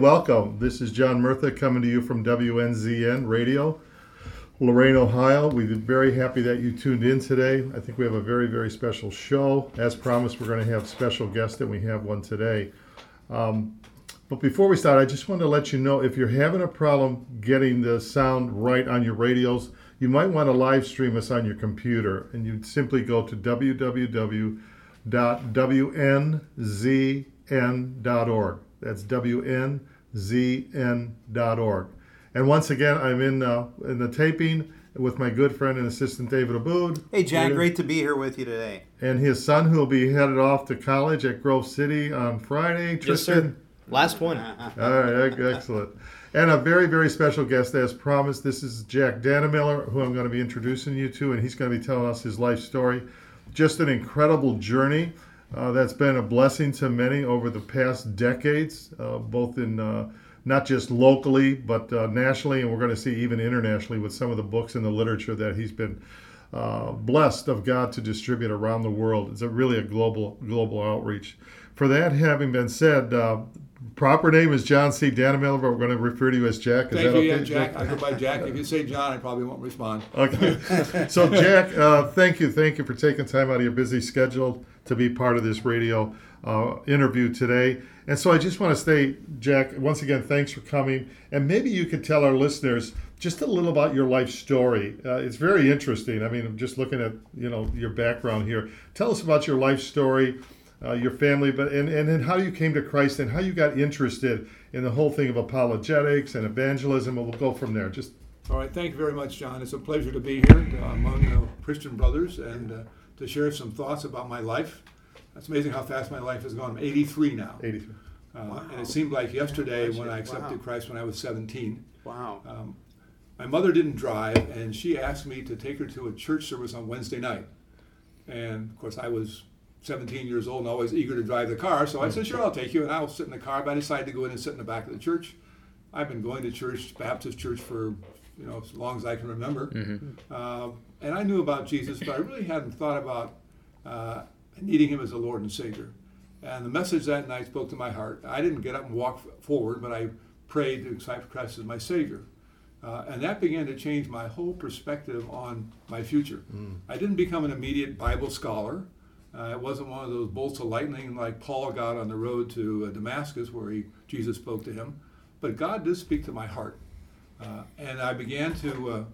Welcome. This is John Murtha coming to you from WNZN Radio, Lorain, Ohio. We're very happy that you tuned in today. I think we have a very, very special show. As promised, we're going to have special guests, and we have one today. Um, but before we start, I just want to let you know if you're having a problem getting the sound right on your radios, you might want to live stream us on your computer. And you'd simply go to www.wnzn.org. That's WNZN.org. And once again, I'm in uh, in the taping with my good friend and assistant David Aboud. Hey, John, great to be here with you today. And his son, who will be headed off to college at Grove City on Friday. Tristan. Yes, sir. Last one. All right, excellent. And a very, very special guest, as promised. This is Jack Dannemiller, who I'm going to be introducing you to, and he's going to be telling us his life story. Just an incredible journey uh, that's been a blessing to many over the past decades, uh, both in uh, not just locally but uh, nationally, and we're going to see even internationally with some of the books and the literature that he's been uh, blessed of God to distribute around the world. It's a really a global global outreach. For that having been said, uh, proper name is John C. Dannemiller, but we're going to refer to you as Jack. Is Thank you, okay? yeah, Jack. I go by Jack. If you say John, I probably won't respond. Okay. so, Jack, uh, thank you. Thank you for taking time out of your busy schedule to be part of this radio uh, interview today. And so I just want to say, Jack, once again, thanks for coming. And maybe you could tell our listeners just a little about your life story. Uh, it's very interesting. I mean, just looking at you know your background here. Tell us about your life story, uh, your family, but and and then how you came to Christ and how you got interested in the whole thing of apologetics and evangelism. And we'll go from there. Just all right. Thank you very much, John. It's a pleasure to be here among uh, Christian brothers and uh, to share some thoughts about my life. It's amazing how fast my life has gone. I'm 83 now. 83. Uh, wow. And it seemed like yesterday when I accepted wow. Christ when I was 17. Wow. Um, my mother didn't drive, and she asked me to take her to a church service on Wednesday night. And of course, I was 17 years old and always eager to drive the car, so I said, Sure, I'll take you. And I'll sit in the car. But I decided to go in and sit in the back of the church. I've been going to church, Baptist church, for you know as long as I can remember. Mm-hmm. Uh, and I knew about Jesus, but I really hadn't thought about uh, needing Him as a Lord and Savior. And the message that night spoke to my heart. I didn't get up and walk forward, but I prayed to accept Christ as my Savior. Uh, and that began to change my whole perspective on my future. Mm. I didn't become an immediate Bible scholar. Uh, it wasn't one of those bolts of lightning like Paul got on the road to uh, Damascus where he, Jesus spoke to him. But God did speak to my heart. Uh, and I began to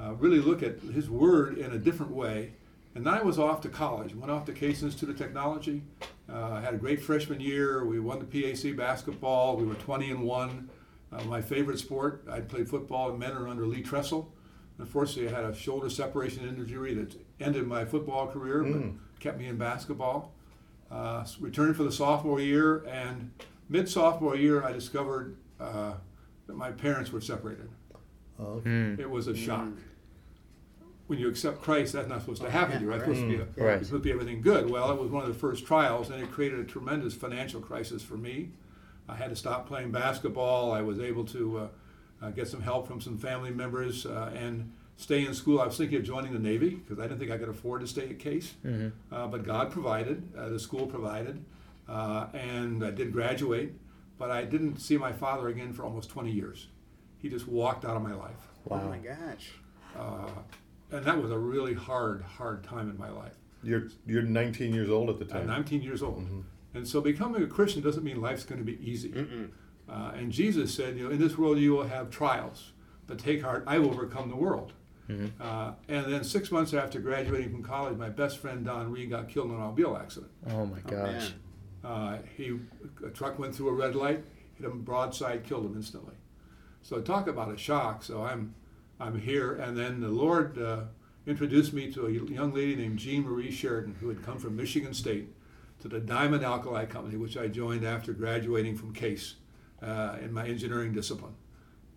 uh, really look at His Word in a different way and then I was off to college. Went off to Case Institute of Technology. Uh, had a great freshman year. We won the PAC basketball. We were 20 and one. Uh, my favorite sport. I played football and men are under Lee Tressel. Unfortunately, I had a shoulder separation injury that ended my football career, mm. but kept me in basketball. Uh, returned for the sophomore year, and mid sophomore year, I discovered uh, that my parents were separated. Oh. Mm. It was a shock. Mm when you accept Christ, that's not supposed to happen to you, right? It's supposed, to be a, mm, right. it's supposed to be everything good. Well, it was one of the first trials, and it created a tremendous financial crisis for me. I had to stop playing basketball. I was able to uh, uh, get some help from some family members uh, and stay in school. I was thinking of joining the Navy because I didn't think I could afford to stay at Case. Mm-hmm. Uh, but God provided, uh, the school provided, uh, and I did graduate. But I didn't see my father again for almost 20 years. He just walked out of my life. Wow. Oh my gosh and that was a really hard, hard time in my life. You're you're 19 years old at the time. I'm 19 years old, mm-hmm. and so becoming a Christian doesn't mean life's going to be easy. Uh, and Jesus said, you know, in this world you will have trials, but take heart, I will overcome the world. Mm-hmm. Uh, and then six months after graduating from college, my best friend Don Reed got killed in an automobile accident. Oh my gosh! Oh, uh, he a truck went through a red light, hit him broadside, killed him instantly. So talk about a shock. So I'm I'm here. And then the Lord uh, introduced me to a young lady named Jean Marie Sheridan, who had come from Michigan State to the Diamond Alkali Company, which I joined after graduating from CASE uh, in my engineering discipline.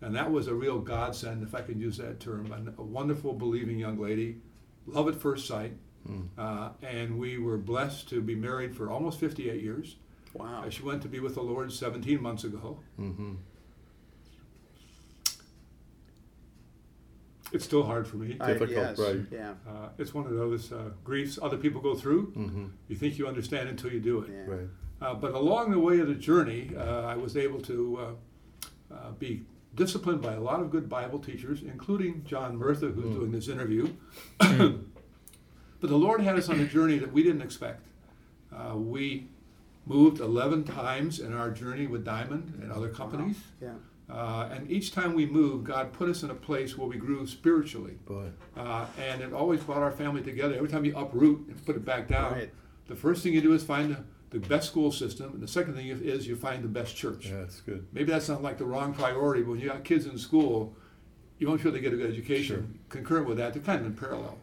And that was a real godsend, if I can use that term. A, wonderful, believing young lady, love at first sight. Mm. Uh, and we were blessed to be married for almost 58 years. Wow. Uh, she went to be with the Lord 17 months ago. Mm-hmm. It's still hard for me. Difficult, yes, right? Yeah. Uh, it's one of those uh, griefs other people go through. Mm-hmm. You think you understand until you do it. Yeah. Right. Uh, but along the way of the journey, uh, I was able to uh, uh, be disciplined by a lot of good Bible teachers, including John Murtha, who's Mm. doing this interview. but the Lord had us on a journey that we didn't expect. Uh, we moved 11 times in our journey with Diamond and other companies. Yeah. Uh, and each time we moved, God put us in a place where we grew spiritually. Boy. Uh, and it always brought our family together. Every time you uproot and put it back down, Right. the first thing you do is find the, the best school system, and the second thing is you find the best church. Yeah, that's good. Maybe that's not like the wrong priority, but when you got kids in school, you want sure they get a good education. Concurrent with that, they're kind of in parallel.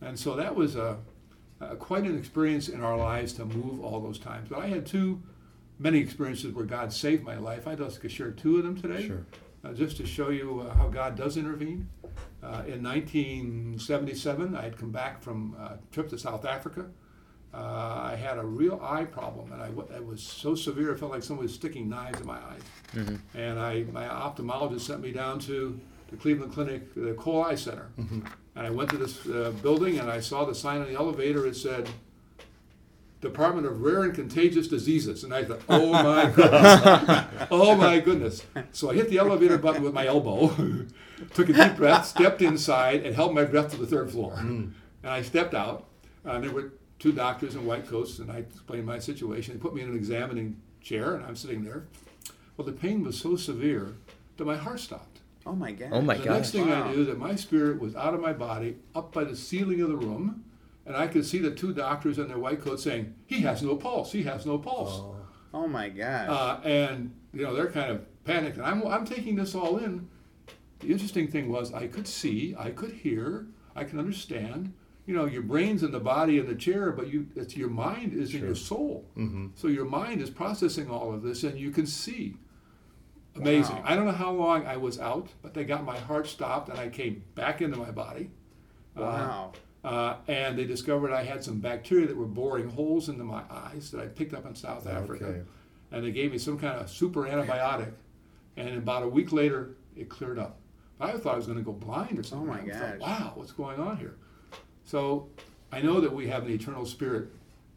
And so that was a, a quite an experience in our lives to move all those times. But I had two, many experiences where God saved my life. I'd like to share two of them today Sure. uh, just to show you uh, how God does intervene. Uh, in 1977, I had come back from a trip to South Africa. Uh, I had a real eye problem, and I w- it was so severe, it felt like someone was sticking knives in my eyes. And I, my ophthalmologist sent me down to the Cleveland Clinic, the Cole Eye Center. And I went to this uh, building, and I saw the sign on the elevator. It said, Department of Rare and Contagious Diseases. And I thought, oh my goodness. oh my goodness. So I hit the elevator button with my elbow, took a deep breath, stepped inside, and held my breath to the third floor. Hmm. And I stepped out, and there were two doctors in white coats, and I explained my situation. They put me in an examining chair, and I'm sitting there. Well, the pain was so severe that my heart stopped. Oh my God. Oh my God. the gosh. next thing Wow. I knew that my spirit was out of my body, up by the ceiling of the room, and I could see the two doctors in their white coats saying, "He has no pulse. He has no pulse." Oh oh my gosh. Uh, and you know they're kind of panicked, and I'm I'm taking this all in. The interesting thing was I could see, I could hear, I can understand. You know, your brain's in the body in the chair, but you it's your mind is in your soul. Mm-hmm. So your mind is processing all of this, and you can see. Amazing. Wow. I don't know how long I was out, but they got my heart stopped, and I came back into my body. Uh, wow. uh, and they discovered I had some bacteria that were boring holes into my eyes that I picked up in South Africa. Okay. And they gave me some kind of super antibiotic. And about a week later, it cleared up. I thought I was going to go blind or something. Oh my I thought, gosh. wow, what's going on here? So I know that we have an eternal spirit.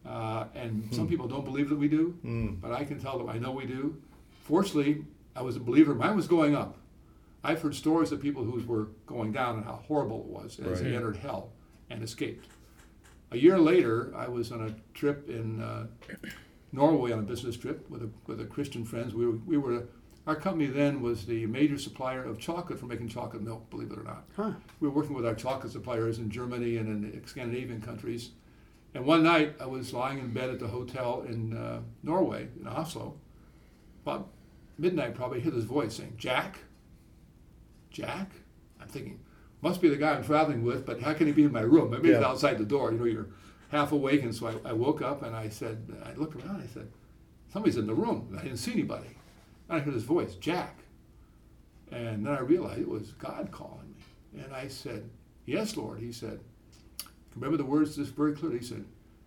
Uh, and some people don't believe that we do, Mm. but I can tell them I know we do. Fortunately, I was a believer. Mine was going up. I've heard stories of people who were going down and how horrible it was as they entered hell and escaped. A year later, I was on a trip in uh, Norway on a business trip with a, with a Christian friends. We were, we were our company then was the major supplier of chocolate for making chocolate milk. Believe it or not, Huh. we were working with our chocolate suppliers in Germany and in Scandinavian countries. And one night, I was lying in bed at the hotel in uh, Norway, in Oslo. About midnight, probably, I hear this voice saying, "Jack, Jack." I'm thinking, must be the guy I'm traveling with, but how can he be in my room? Maybe he's outside the door. You know, you're half awake, and so I, I woke up and I said, I looked around. I said, somebody's in the room. I didn't see anybody. And I heard his voice, Jack. And then I realized it was God calling me. And I said, Yes, Lord. He said, Remember the words just very clearly. He said,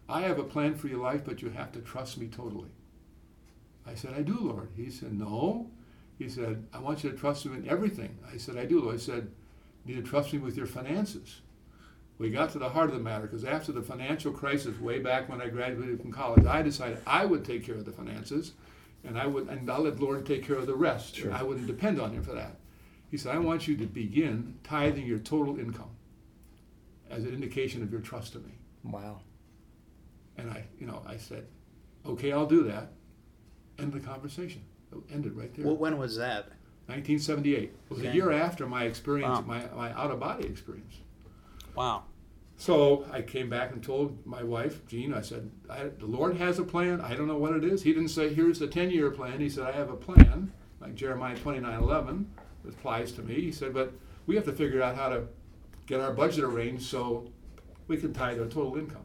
I have a plan for your life, but you have to trust me totally. I said, I do, Lord. He said, No. He said, I want you to trust me in everything. I said, I do, Lord. He said, You need to trust me with your finances. We got to the heart of the matter because after the financial crisis, way back when I graduated from college, I decided I would take care of the finances, and I would, and I'll let Lord take care of the rest. Sure. I wouldn't depend on Him for that. He said, I want you to begin tithing your total income as an indication of your trust in me. Wow. And I, you know, I said, okay, I'll do that. End the conversation. It ended right there. Well, when was that? 1978. It was a year after my experience, Wow. my, my out of body experience. Wow. So I came back and told my wife, Jean, I said, I, the Lord has a plan. I don't know what it is. He didn't say, here's the 10 year plan. He said, I have a plan, like Jeremiah 29 11 applies to me. He said, but we have to figure out how to get our budget arranged so we can tithe our total income.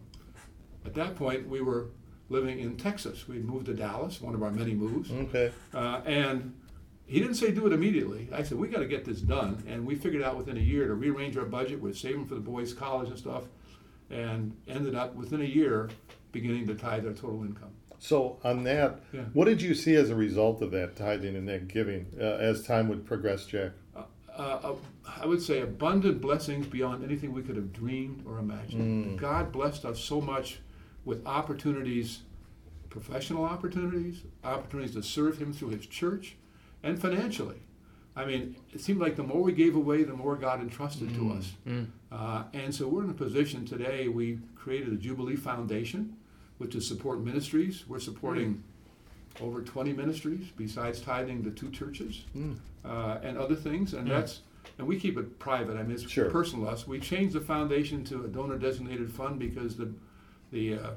At that point, we were living in Texas. We'd moved to Dallas, one of our many moves. Okay. Uh, and he didn't say do it immediately. I said, we got to get this done. And we figured out within a year to rearrange our budget. We're saving for the boys' college and stuff. And ended up within a year beginning to tithe our total income. So on that, Yeah. what did you see as a result of that tithing and that giving uh, as time would progress, Jack? Uh, uh, I would say abundant blessings beyond anything we could have dreamed or imagined. God blessed us so much with opportunities professional opportunities, opportunities to serve Him through His church, and financially. I mean, it seemed like the more we gave away, the more God entrusted to us. Uh, and so we're in a position today, we created a Jubilee Foundation, which is support ministries. We're supporting over 20 ministries besides tithing the two churches uh, and other things. And that's, and we keep it private. I mean, it's Sure. personal us. We changed the foundation to a donor designated fund because the, the uh,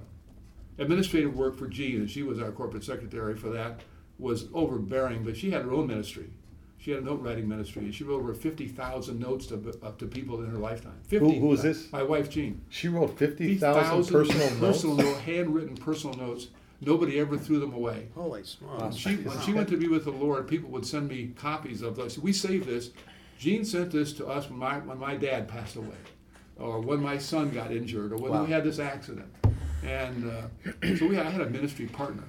administrative work for Jean, and she was our corporate secretary for that, was overbearing, but she had her own ministry. She had a note writing ministry, and she wrote over 50,000 notes to, up to people in her lifetime. 50, who, who is this? My wife, Jean. She wrote 50,000 50,000 personal notes. personal note, handwritten personal notes. Nobody ever threw them away. Holy smokes. She, when she went to be with the Lord, people would send me copies of those. We saved this. Jean sent this to us when my when my dad passed away, or when my son got injured, or when Wow. we had this accident. And uh, so we had, I had a ministry partner,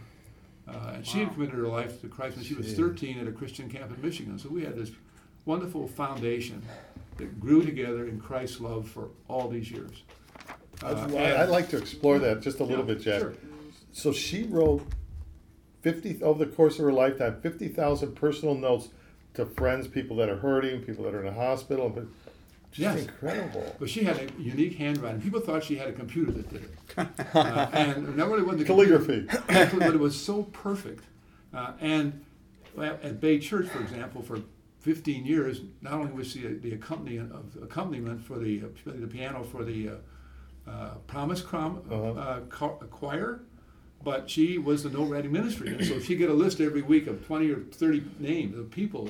uh, and she had committed her life to Christ when she was 13 at a Christian camp in Michigan. So we had this wonderful foundation that grew together in Christ's love for all these years. Uh, I'd, and- I'd like to explore that just a little Yeah, bit, Jack. sure. So she wrote 50 over the course of her lifetime 50,000 personal notes to friends, people that are hurting, people that are in a hospital, but just Yes. incredible. But she had a unique handwriting. People thought she had a computer that did it. Uh, and not really wasn't the Calligraphy. computer, but it was so perfect. Uh, and at Bay Church, for example, for 15 years, not only was she the accompaniment of accompaniment for the, uh, the piano for the uh, uh, Promise Crom, Uh-huh. uh, choir, but she was the note writing ministry. And so she'd get a list every week of 20 or 30 names of people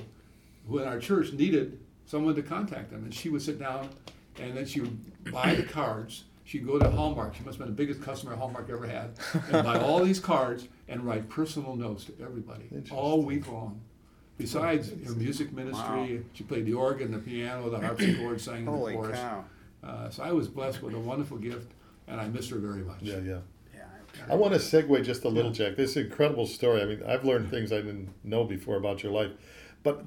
who in our church needed someone to contact them. And she would sit down and then she would buy the cards. She'd go to Hallmark. She must have been the biggest customer Hallmark ever had. And buy all these cards and write personal notes to everybody all week long. Besides her music ministry, she played the organ, the piano, the harpsichord, sang in the Holy chorus. cow. Uh, so I was blessed with a wonderful gift, and I miss her very much. Yeah, yeah. Yeah. I want to segue just a little, Jack. This incredible story. I mean, I've learned things I didn't know before about your life. But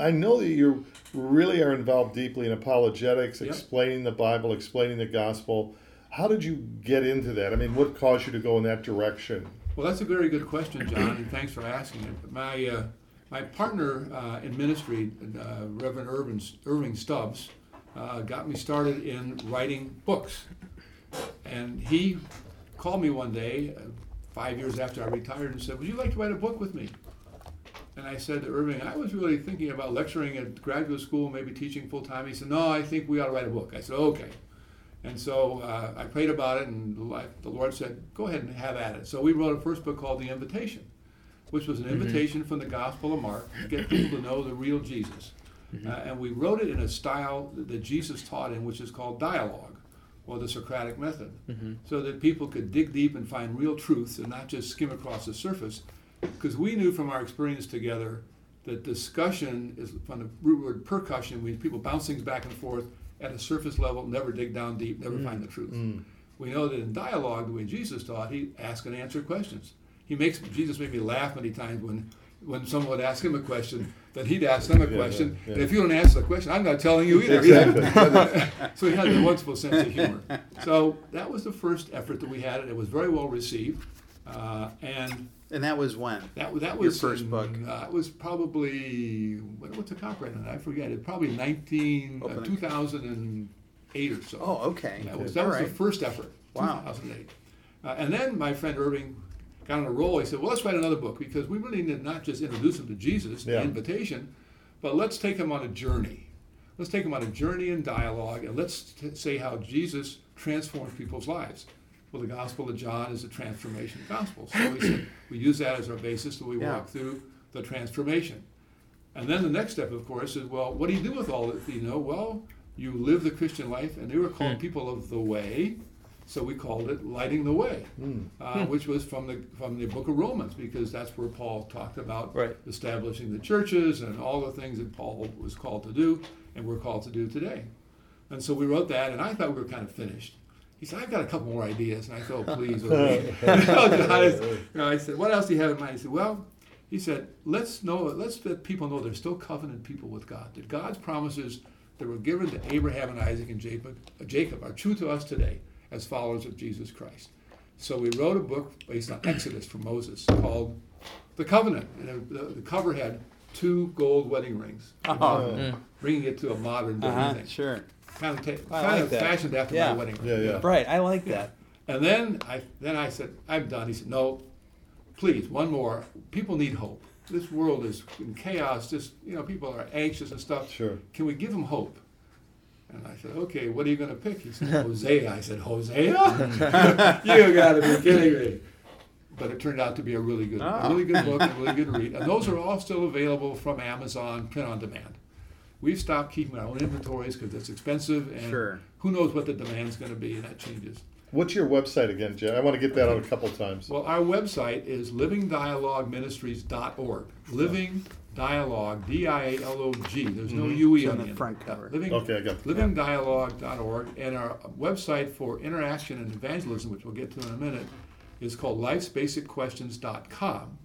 I know that you really are involved deeply in apologetics, Yep. explaining the Bible, explaining the gospel. How did you get into that? I mean, what caused you to go in that direction? Well, that's a very good question, John, and thanks for asking it. My uh, my partner uh, in ministry, uh, Reverend Irvin, Irving Stubbs, uh, got me started in writing books, and he called me one day, uh, five years after I retired, and said, "Would you like to write a book with me?" And I said to Irving, "I was really thinking about lecturing at graduate school, maybe teaching full time." He said, "No, I think we ought to write a book." I said, "Okay." And so uh, I prayed about it, and the Lord said, "Go ahead and have at it." So we wrote a first book called The Invitation, which was an invitation from the Gospel of Mark to get people to know the real Jesus. Uh, and we wrote it in a style that Jesus taught in, which is called dialogue, or the Socratic method, so that people could dig deep and find real truths and not just skim across the surface. Because we knew from our experience together that discussion is from the root word percussion, means people bounce things back and forth at a surface level, never dig down deep, never find the truth. We know that in dialogue, the way Jesus taught, he asked and answered questions. He makes Jesus made me laugh many times when when someone would ask him a question, that he'd ask them a Yeah, question, yeah, and if you don't answer the question, I'm not telling you either. Exactly. so he had a wonderful sense of humor. So that was the first effort that we had, and it was very well received. Uh, and And that was when? that was that Your first in, book. Uh, it was probably what, what's the copyright on it? I forget. It probably 19 uh, 2008 or so. Oh, okay. That was, that All was the first effort, Wow. 2008. Uh, and then my friend Irving got on a roll. He said, well, let's write another book because we really need to not just introduce him to Jesus, the invitation, but let's take him on a journey. Let's take him on a journey in dialogue and let's t- say how Jesus transforms people's lives. Well, the Gospel of John is a transformation gospel. So he said, we use that as our basis so we Yeah. walk through the transformation. And then the next step, of course, is well, what do you do with all that you know? Well, you live the Christian life, and they were called people of the way, so we called it lighting the way, uh, which was from the from the book of Romans, because that's where Paul talked about Right. establishing the churches and all the things that Paul was called to do, and we're called to do today. And so we wrote that, and I thought we were kind of finished. He said, "I've got a couple more ideas," and I said, "Oh, "Please." Irving." John is- you know, I said, "What else do you have in mind?" He said, "Well." He said, "Let's know. Let's let people know they're still covenant people with God. That God's promises that were given to Abraham and Isaac and Jacob, uh, Jacob are true to us today as followers of Jesus Christ. So we wrote a book based on Exodus from Moses called The Covenant. And the, the cover had two gold wedding rings, Oh, bringing it to a modern day uh-huh, thing. sure. Kind of, ta- I kind like of that. fashioned after Yeah. my wedding. Yeah, yeah. Right, I like that. And then I then I said, I'm done. He said, No, please, one more. People need hope. This world is in chaos. Just you know, people are anxious and stuff. Sure. Can we give them hope? And I said, Okay, what are you going to pick? He said, Hosea. I said, Hosea? you got to be kidding me. But it turned out to be a really good, a Oh. really good book, a really good read. And those are all still available from Amazon, print on demand. We've stopped keeping our own inventories because it's expensive, and Sure. who knows what the demand's going to be, and that changes. What's your website again, Jack? I want to get that out a couple times. Well, our website is livingdialogueministries.org. Living Dialogue, D-I-A-L-O-G. There's no mm-hmm. UE It's on on the the end. front Yeah, cover. Living, Okay, I got that. livingdialogue.org. And our website for interaction and evangelism, which we'll get to in a minute, is called lifesbasicquestions.com.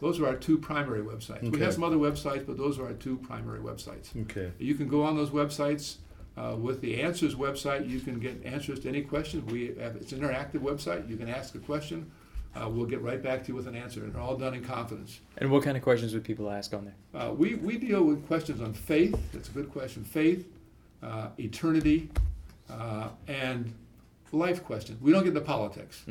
Those are our two primary websites. We have some other websites, but those are our two primary websites. Okay. You can go on those websites. Uh, with the Answers website, you can get answers to any questions. We have, it's an interactive website. You can ask a question. Uh, we'll get right back to you with an answer, and they're all done in confidence. And what kind of questions would people ask on there? Uh, we, we deal with questions on faith. That's a good question. Faith, uh, eternity, uh, and life questions. We don't get into politics.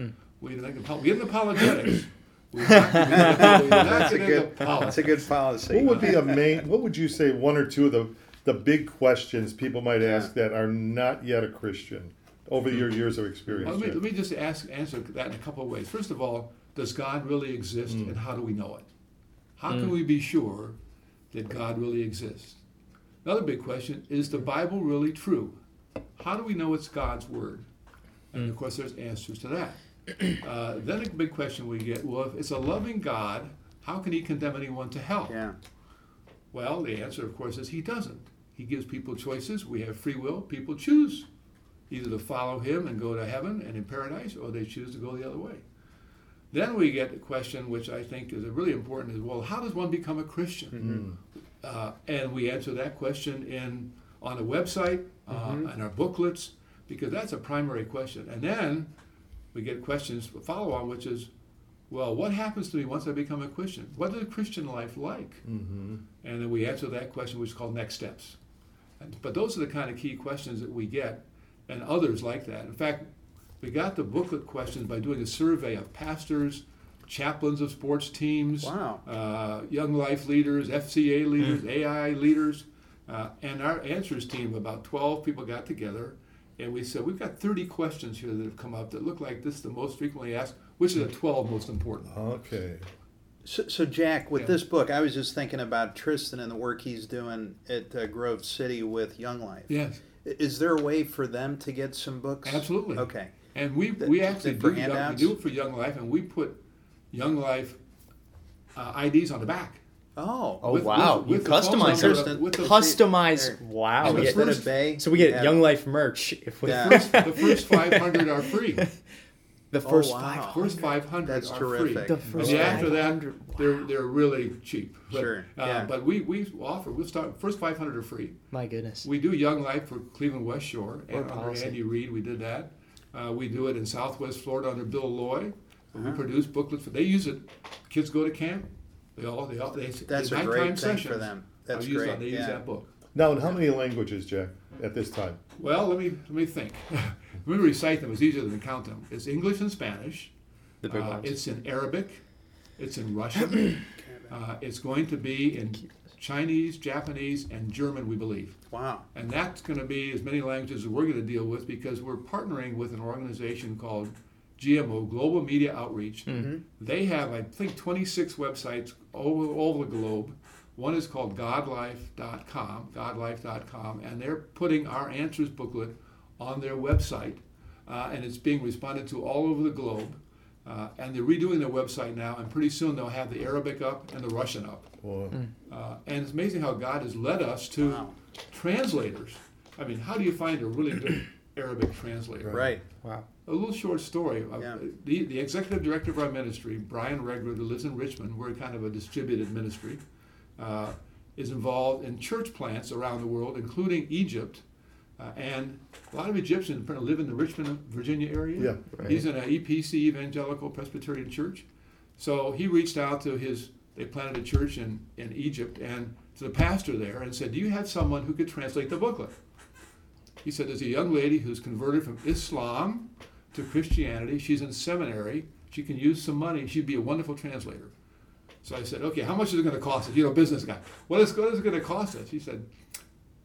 We, don't get into, we get into apologetics. That's a good, politics. that's a good policy. What would be a main? What would you say? One or two of the the big questions people might ask that are not yet a Christian over your years of experience. Well, let, me, let me just ask, answer that in a couple of ways. First of all, does God really exist mm. and how do we know it? How can mm. we be sure that God really exists? Another big question is the Bible really true? How do we know it's God's Word? And of mm. course, there's answers to that. Uh, then a big question we get well, if it's a loving God, how can He condemn anyone to hell? Yeah. Well, the answer, of course, is he doesn't. He gives people choices. We have free will. People choose either to follow him and go to heaven and in paradise, or they choose to go the other way. Then we get the question, which I think is really important, is well, how does one become a Christian? Uh, and we answer that question in on the website uh, and our booklets because that's a primary question. And then we get questions follow on, which is, well, what happens to me once I become a Christian? What is a Christian life like? Mm-hmm. And then we answer that question, which is called next steps. And, but those are the kind of key questions that we get, and others like that. In fact, we got the booklet questions by doing a survey of pastors, chaplains of sports teams, Wow. uh, young life leaders, FCA leaders, AI leaders, uh, and our answers team, about 12 people got together, and we said, we've got 30 questions here that have come up that look like this is the most frequently asked, which are the 12 most important. Okay. So, so Jack, with Yeah. this book, I was just thinking about Tristan and the work he's doing at uh, Grove City with Young Life. Yes. Is there a way for them to get some books? Absolutely. Okay. And we, Th- we actually do, young, we do it for Young Life, and we put Young Life uh, IDs on the back. Oh. Oh With- wow, with- you with the customize number, it. with Customize. Wow. And we get- Instead first- of Bay. so we get have- Young Life merch if we Yeah. First, the first 500 are free. the first Oh, first wow. five. First 500 That's are terrific. The free. first and after that, 500, they're they're really cheap. But, Sure, Uh, yeah. But we, we offer, we'll start, first 500 are free. My goodness. We do Young Life for Cleveland West Shore, Or and under policy. Andy Reid, we did that. Uh, we do it in Southwest Florida under Bill Loy. Uh-huh. We produce booklets. For, they use it. Kids go to camp. They all they all they. That's a great thing sessions for them. are That's used on- great. They use that book. Now, in how many languages, Jack, at this time? Well, let me let me think. let me recite them. It's easier than to count them. It's English and Spanish. The big Uh, ones. it's in Arabic. It's in Russian. uh, it's going to be in Chinese, Japanese, and German, we believe. Wow. And that's going to be as many languages as we're going to deal with because we're partnering with an organization called GMO, Global Media Outreach. They have, I think, 26 websites all, all over the globe. One is called godlife.com, godlife.com, and they're putting our answers booklet on their website, uh, and it's being responded to all over the globe. Uh, and they're redoing their website now, and pretty soon they'll have the Arabic up and the Russian up. Or, Uh, and it's amazing how God has led us to Wow. translators. I mean, how do you find a really good Arabic translator? Right. wow. A little short story. Uh, Yeah. The, the executive director of our ministry, Brian Regler, who lives in Richmond, we're kind of a distributed ministry, uh, is involved in church plants around the world, including Egypt. Uh, and a lot of Egyptians live in the Richmond, Virginia area. Yeah. Right. He's in an EPC, Evangelical Presbyterian Church. So he reached out to his, they planted a church in, in Egypt, and to the pastor there and said, Do you have someone who could translate the booklet? He said, There's a young lady who's converted from Islam to Christianity. She's in seminary. She can use some money. She'd be a wonderful translator. So I said, Okay, how much is it going to cost us? You know, business guy. What is, what is it going to cost us? He said,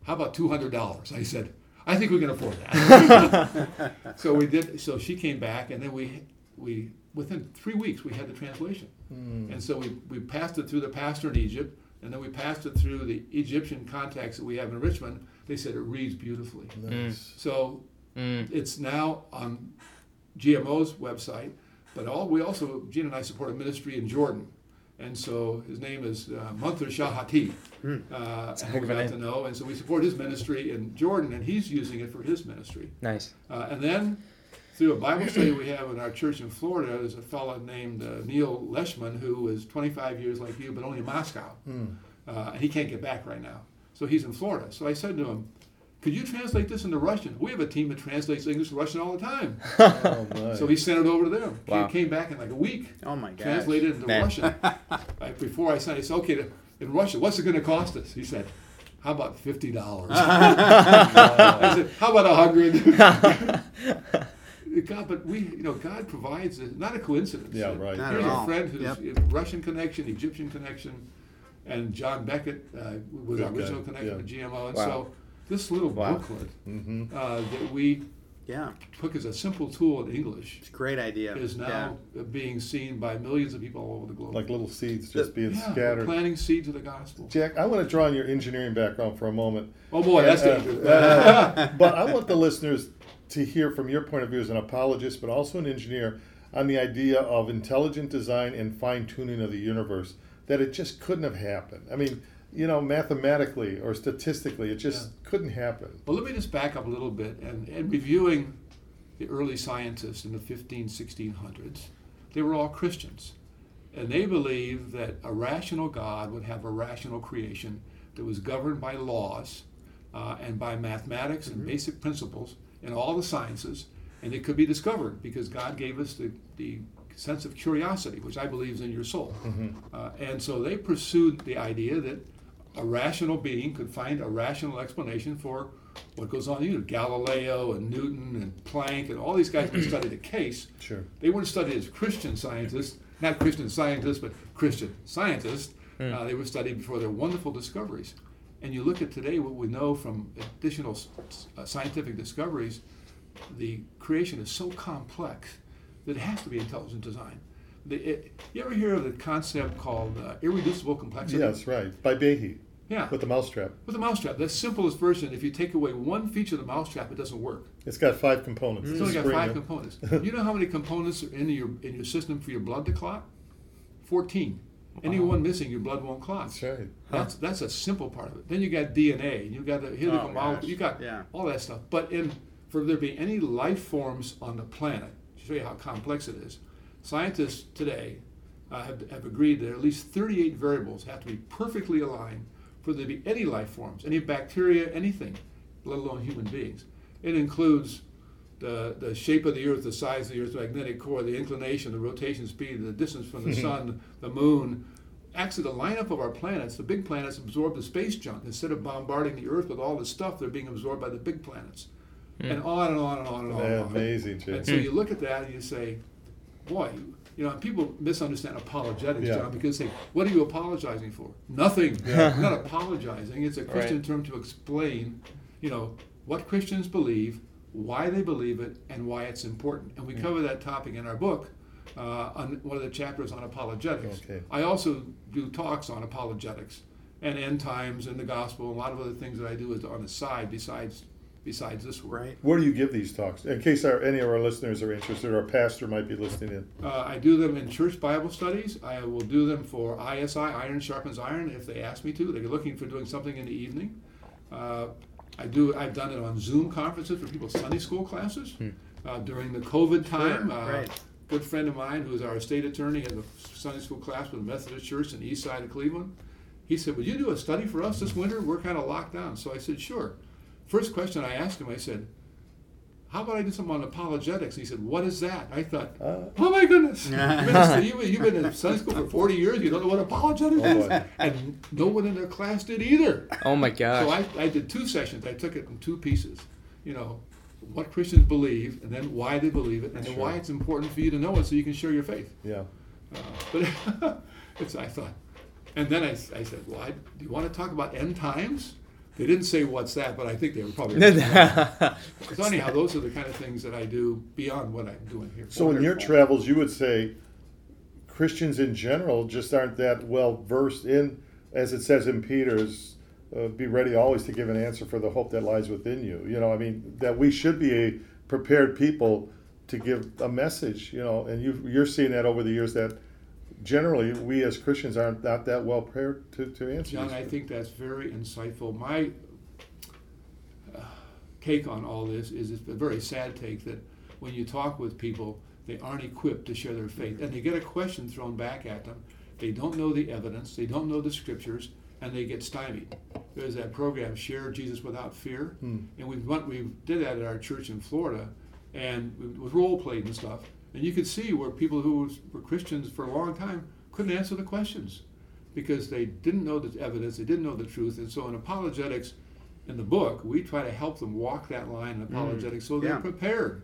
How about $200? I said, I think we can afford that. so we did. So she came back, and then we we within three weeks we had the translation. And so we, we passed it through the pastor in Egypt, and then we passed it through the Egyptian contacts that we have in Richmond. They said it reads beautifully. Nice. So Mm. it's now on GMO's website, but all we also Jean and I support a ministry in Jordan, and so his name is uh, Munther Shahati. Uh, and we of a got to know, and so we support his ministry in Jordan, and he's using it for his ministry. Nice. Uh, and then through a Bible study we have in our church in Florida, there's a fellow named uh, Neil Leshman who is 25 years like you, but only in Moscow. Uh, and he can't get back right now. So he's in Florida. So I said to him, Could you translate this into Russian? We have a team that translates English to Russian all the time. Oh. So he sent it over to them. Wow. He came back in like a week, Oh my god! translated into Man. Russian. Like before I sent it, I said, Okay, in Russian, what's it going to cost us? He said, How about $50? I said, How about a 100 God, but we, you know, God provides it. Not a coincidence. Yeah, right. Not Here's at a all. friend who's Yep. a Russian connection, Egyptian connection, and John Beckett uh, was our Good guy, original connection yeah. with GMO. And Wow. so this little Wow. booklet hmm uh, that we Yeah, took as a simple tool in English it's a great idea. is yeah. now being seen by millions of people all over the globe. Like little seeds just being yeah, we're scattered. planting seeds of the gospel. Jack, I want to draw on your engineering background for a moment. Oh boy, that's Uh, dangerous. uh, but I want the listeners to hear from your point of view as an apologist, but also an engineer, on the idea of intelligent design and fine tuning of the universe. That it just couldn't have happened. I mean, you know, mathematically or statistically, it just couldn't happen. Well, let me just back up a little bit. And, and reviewing the early scientists in the 15, 1600s, they were all Christians. And they believed that a rational God would have a rational creation that was governed by laws uh, and by mathematics and basic principles in all the sciences. And it could be discovered because God gave us the, the sense of curiosity, which I believe is in your soul. Uh, and so they pursued the idea that a rational being could find a rational explanation for what goes on. You know, Galileo and Newton and Planck and all these guys who studied the case. Sure. They weren't studied as Christian scientists, not Christian scientists, but Christian scientists. Uh, they were studied before their wonderful discoveries. And you look at today what we know from additional uh, scientific discoveries, the creation is so complex that it has to be intelligent design. The, it, you ever hear of the concept called uh, irreducible complexity? Yes, right. By Behe Yeah. with the mousetrap. With the mousetrap, the simplest version, if you take away one feature of the mousetrap, it doesn't work. It's got five components. It's only got five yeah. components. you know how many components are in your in your system for your blood to clot? Fourteen. Any one missing, your blood won't clot. That's right. That's that's a simple part of it. Then you got DNA, and you got the helical Oh, molecule, you got Yeah. all that stuff. But in for there to be any life forms on the planet, to show you how complex it is, scientists today uh, have, have agreed that at least 38 variables have to be perfectly aligned for there to be any life forms, any bacteria, anything, let alone human beings. It includes the, the shape of the Earth, the size of the Earth's magnetic core, the inclination, the rotation speed, the distance from the sun, the moon. Actually, the lineup of our planets, the big planets absorb the space junk. Instead of bombarding the Earth with all this stuff, they're being absorbed by the big planets. And on and on and on and on. and Yeah, on. amazing, Jay. And so you look at that and you say, boy, you know, people misunderstand apologetics, Yeah. John, because they say, what are you apologizing for? Nothing. I'm not apologizing. It's a Christian Right. term to explain, you know, what Christians believe, why they believe it, and why it's important. And we cover that topic in our book. Uh, on one of the chapters on apologetics. Okay. I also do talks on apologetics and end times and the gospel, and a lot of other things that I do is on the side besides besides this work. Right. Where do you give these talks? In case our, any of our listeners are interested, or a pastor might be listening in. Uh, I do them in church Bible studies. I will do them for ISI, Iron Sharpens Iron, if they ask me to. They're looking for doing something in the evening. Uh, I do. I've done it on Zoom conferences for people's Sunday school classes uh, during the COVID time. uh, right. Good friend of mine, who is our state attorney, has the Sunday school class with the Methodist Church in the east side of Cleveland. He said, "Would you do a study for us this winter? We're kind of locked down." So I said, "Sure." First question I asked him, I said, how about I do something on apologetics? He said, what is that? I thought, Uh. oh my goodness. Minister, you, you've been in Sunday school for 40 years, you don't know what apologetics Oh, is? And no one in their class did either. Oh my god. So. I, I did two sessions. I took it in two pieces. You know, what Christians believe, and then why they believe it, and then Sure. why it's important for you to know it so you can share your faith. Yeah. Uh, but it's, I thought, and then I, I said, well, I, do you want to talk about end times? They didn't say what's that, but I think they were probably. so anyhow, those are the kind of things that I do beyond what I'm doing here. So in your travels, you would say Christians in general just aren't that well versed in, as it says in Peter's, uh, be ready always to give an answer for the hope that lies within you. You know, I mean, that we should be a prepared people to give a message, you know, and you, you're seeing that over the years that generally we as Christians aren't not that well prepared to, to answer. John, I think that's very insightful. My uh, take on all this is it's a very sad take that when you talk with people, they aren't equipped to share their faith. And they get a question thrown back at them. They don't know the evidence, they don't know the scriptures, and they get stymied. There's that program, Share Jesus Without Fear. Hmm. And we went, we did that at our church in Florida, and it was role played and stuff. And you could see where people who were Christians for a long time couldn't answer the questions because they didn't know the evidence, they didn't know the truth. And so in apologetics, in the book, we try to help them walk that line in mm. apologetics so they're Yeah. prepared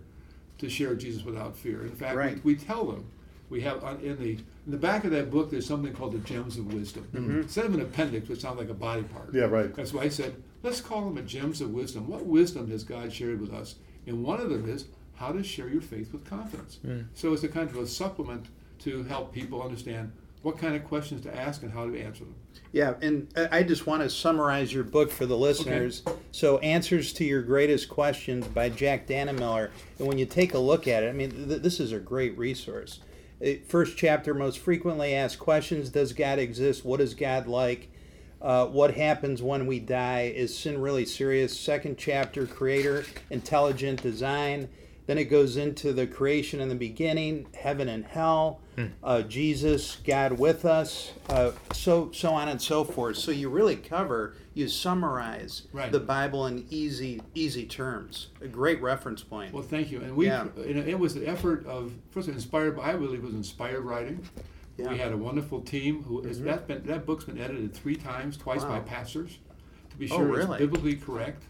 to share Jesus without fear. In fact, Right. we, we tell them. We have on, in the in the back of that book. There's something called the gems of wisdom. Instead of an appendix, which sounds like a body part. Yeah, right. That's why I said, let's call them a gems of wisdom. What wisdom has God shared with us? And one of them is how to share your faith with confidence. So it's a kind of a supplement to help people understand what kind of questions to ask and how to answer them. Yeah, and I I just want to summarize your book for the listeners. So, Answers to Your Greatest Questions by Jack Dannemiller. And when you take a look at it, I mean, th- this is a great resource. Uh, First chapter, most frequently asked questions Does God exist? What is God like? Uh, what happens when we die? Is sin really serious? Second chapter, Creator, Intelligent Design. Then it goes into the creation in the beginning, heaven and hell, uh, Jesus, God with us, uh, so so on and so forth. So you really cover, you summarize Right. the Bible in easy easy terms. A great reference point. Well, thank you. And we, Yeah. it was the effort of first inspired. I believe it was inspired writing. Yeah. We had a wonderful team who is that been, that book's been edited three times, twice by pastors, to be Oh, sure really? it's biblically correct.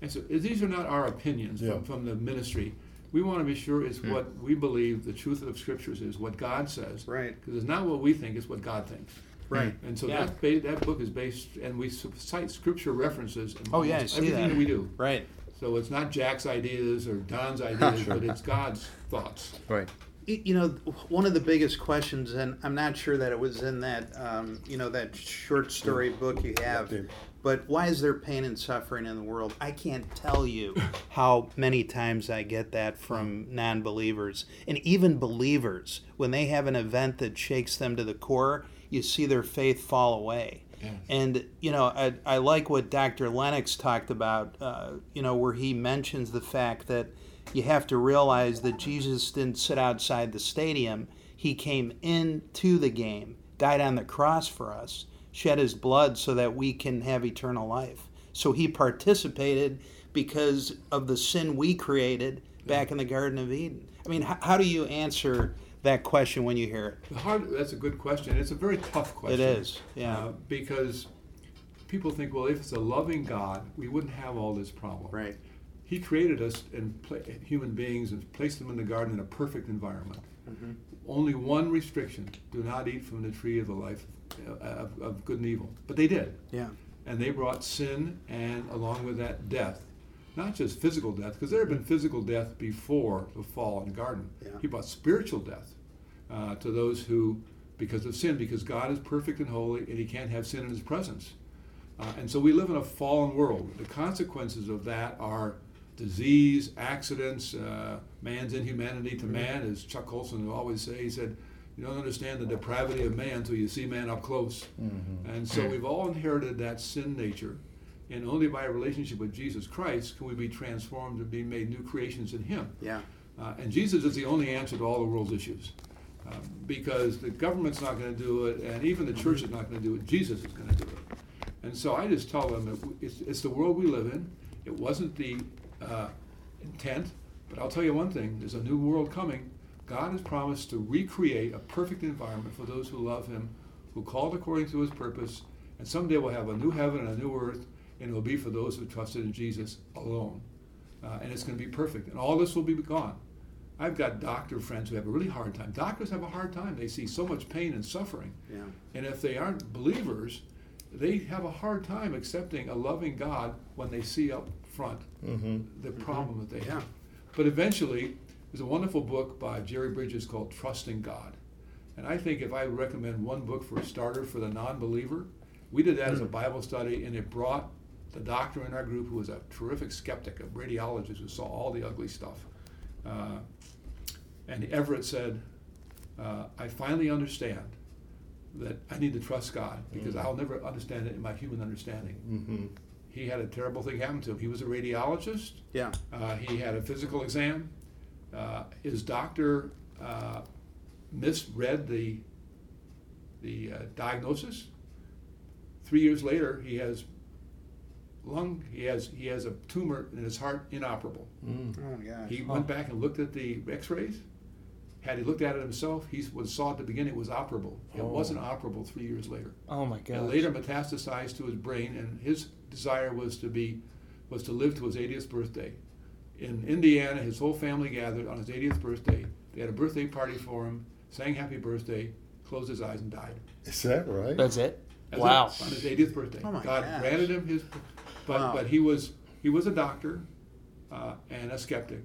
And so these are not our opinions Yeah. from, from the ministry. We want to be sure it's Hmm. what we believe the truth of scriptures is, what God says. Right. Because it's not what we think; it's what God thinks. Right. And so Yeah. that ba- that book is based, and we cite scripture references. In Oh, yeah, I almost see everything that. we do. Right. So it's not Jack's ideas or Don's ideas, but it's God's thoughts. Right. You know, one of the biggest questions, and I'm not sure that it was in that, um, you know, that short story book you have, Dave. But why is there pain and suffering in the world? I can't tell you how many times I get that from non believers. And even believers, when they have an event that shakes them to the core, you see their faith fall away. And, you know, I, I like what Dr. Lennox talked about, uh, you know, where he mentions the fact that you have to realize that Jesus didn't sit outside the stadium. He came into the game, died on the cross for us, shed his blood so that we can have eternal life. So he participated because of the sin we created back in the Garden of Eden. I mean, how, how do you answer that question when you hear it? Hard, that's a good question. It's a very tough question. It is, yeah. Uh, because people think, well, if it's a loving God, we wouldn't have all this problem. Right. He created us and pla human beings and placed them in the garden in a perfect environment. Mm-hmm. Only one restriction: do not eat from the tree of the life uh, of, of good and evil. But they did. Yeah. and they brought sin and along with that death not just physical death because there had been physical death before the fall in the garden Yeah. he brought spiritual death uh, to those who because of sin because god is perfect and holy and he can't have sin in his presence uh, and so we live in a fallen world the consequences of that are disease accidents uh, man's inhumanity to man as chuck colson would always say he said you don't understand the depravity of man until you see man up close and so we've all inherited that sin nature, and only by a relationship with Jesus Christ can we be transformed and be made new creations in Him. Yeah. Uh, and Jesus is the only answer to all the world's issues. Um, because the government's not going to do it, and even the church is not going to do it. Jesus is going to do it. And so I just tell them that it's, it's the world we live in, It wasn't the uh, intent, but I'll tell you one thing: there's a new world coming. God has promised to recreate a perfect environment for those who love Him, who called according to His purpose, and someday we'll have a new heaven and a new earth, and it will be for those who trusted in Jesus alone. Uh, and it's going to be perfect, and all this will be gone. I've got doctor friends who have a really hard time. Doctors have a hard time. They see so much pain and suffering. Yeah. And if they aren't believers, they have a hard time accepting a loving God when they see up front the problem that they have. But eventually, there's a wonderful book by Jerry Bridges called Trusting God. And I think if I recommend one book for a starter for the non believer, we did that as a Bible study, and it brought the doctor in our group, who was a terrific skeptic, a radiologist who saw all the ugly stuff. Uh, and Everett said, uh, I finally understand that I need to trust God because I'll never understand it in my human understanding. Mm-hmm. He had a terrible thing happen to him. He was a radiologist. Yeah. Uh, he had a physical exam. Uh, his doctor uh, misread the the uh, diagnosis. Three years later, he has lung. He has he has a tumor in his heart, inoperable. Mm. Oh my gosh. He went back and looked at the X-rays. Had he looked at it himself, he was saw at the beginning it was operable. It Oh. wasn't operable three years later. Oh my god. And later metastasized to his brain, and his desire was to be, was to live to his 80th birthday. In Indiana, his whole family gathered on his 80th birthday. They had a birthday party for him, sang happy birthday, closed his eyes and died. Is that right? That's it. That's wow. it, on his 80th birthday. Oh my God gosh. granted him his, but Wow. but he was he was a doctor, uh, and a skeptic.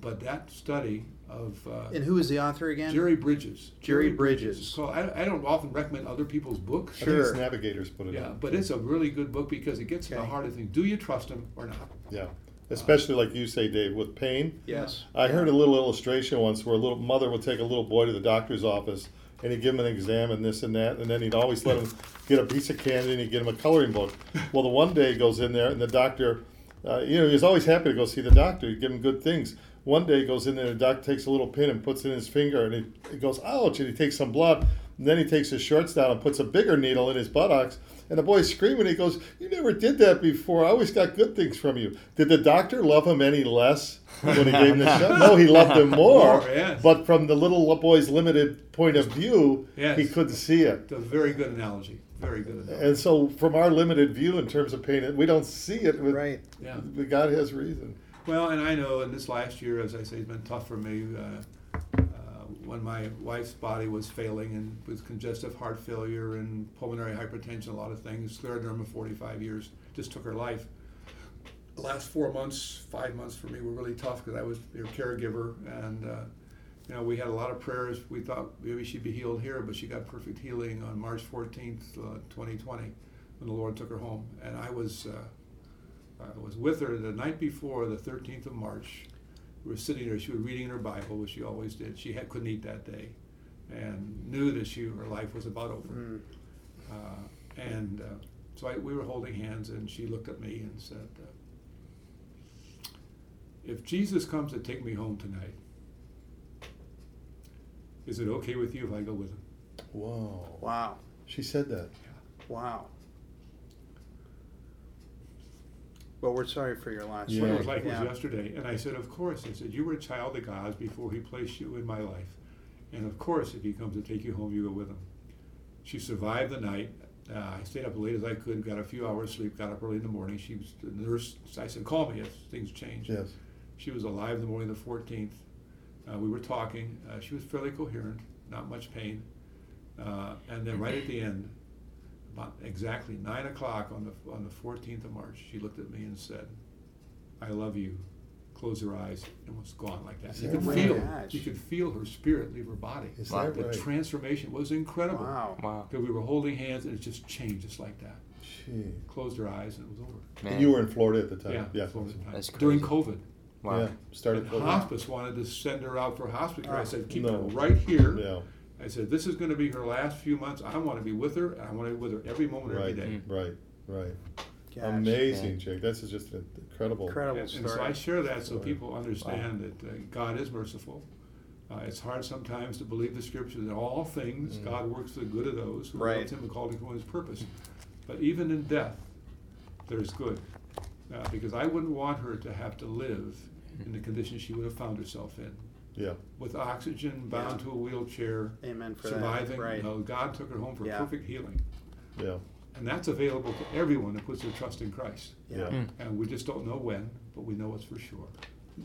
But that study of uh, and who is the author again? Jerry Bridges. Jerry Bridges. It's called- I, I don't often recommend other people's books. I think it's Sure. Navigators put it Yeah, in. but it's a really good book because it gets to the heart of things. Do you trust him or not? Yeah. Especially like you say, Dave, with pain. Yes. I heard a little illustration once where a little mother would take a little boy to the doctor's office and he'd give him an exam and this and that, and then he'd always let him get a piece of candy and he'd get him a coloring book. Well, the one day he goes in there and the doctor, uh, you know, he was always happy to go see the doctor. He'd give him good things. One day he goes in there, the doctor takes a little pin and puts it in his finger and he, he goes, ouch, and he takes some blood. And then he takes his shorts down and puts a bigger needle in his buttocks. And the boy's screaming. He goes, "You never did that before. I always got good things from you." Did the doctor love him any less when he gave him the shot? No, he loved him more. More, yes. But from the little boy's limited point of view, Yes. he couldn't see it. It's a very good analogy. Very good analogy. And so, from our limited view in terms of pain, we don't see it. With, Right. Yeah. but God has reason. Well, and I know in this last year, as I say, it's been tough for me. Uh, when my wife's body was failing and with congestive heart failure and pulmonary hypertension, a lot of things, scleroderma, 45 years, just took her life. The last four months, five months for me were really tough because I was her caregiver, and uh, you know we had a lot of prayers. We thought maybe she'd be healed here, but she got perfect healing on March 14th, uh, 2020, when the Lord took her home, and I was. Uh, I was with her the night before, the 13th of March. We were sitting there. She was reading her Bible, which she always did. She had, couldn't eat that day, and knew that she her life was about over. Mm. Uh, and uh, so I, we were holding hands, and she looked at me and said, uh, "If Jesus comes to take me home tonight, is it okay with you if I go with him?" Whoa. Wow. She said that. Wow. Well, we're sorry for your loss. Yeah. What it was like Yeah. was yesterday. And I said, Of course. I said, You were a child of God's before He placed you in my life. And of course, if He comes to take you home, you go with Him. She survived the night. Uh, I stayed up as late as I could, got a few hours sleep, got up early in the morning. She was the nurse. I said, Call me if things change. Yes. She was alive the morning of the 14th. Uh, we were talking. Uh, she was fairly coherent, not much pain. Uh, and then right at the end, about exactly nine o'clock on the on the 14th of March, she looked at me and said, "I love you." Closed her eyes and was gone like that. Is You that could right? feel, Gosh. you could feel her spirit leave her body. Is Wow. that The right? transformation was incredible. Wow. Wow. Because we were holding hands and it just changed just like that. Gee. Closed her eyes and it was over. And you were in Florida at the time. Yeah, Yeah. Florida time. That's during. COVID. Wow. Yeah. Started. And Florida. hospice wanted to send her out for hospice care. I Ah. said, keep No. her right here. Yeah. I said, this is going to be her last few months. I want to be with her, and I want to be with her every moment, every Right. day. Right. Right. Gosh. Amazing, Jake. This is just an incredible. Incredible And, and so. I share that so Story. people understand that uh, God is merciful. Uh, it's hard sometimes to believe the scripture that all things Mm. God works for the good of those who Right. love Him and called according to His purpose. But even in death, there's good. uh, because I wouldn't want her to have to live in the condition she would have found herself in, Yeah. with oxygen, bound Yeah. to a wheelchair, Amen for surviving. that. Right. You know, God took her home for Yeah. perfect healing, Yeah. and that's available to everyone who puts their trust in Christ. Yeah. Yeah. Hmm. And we just don't know when, but we know it's for sure.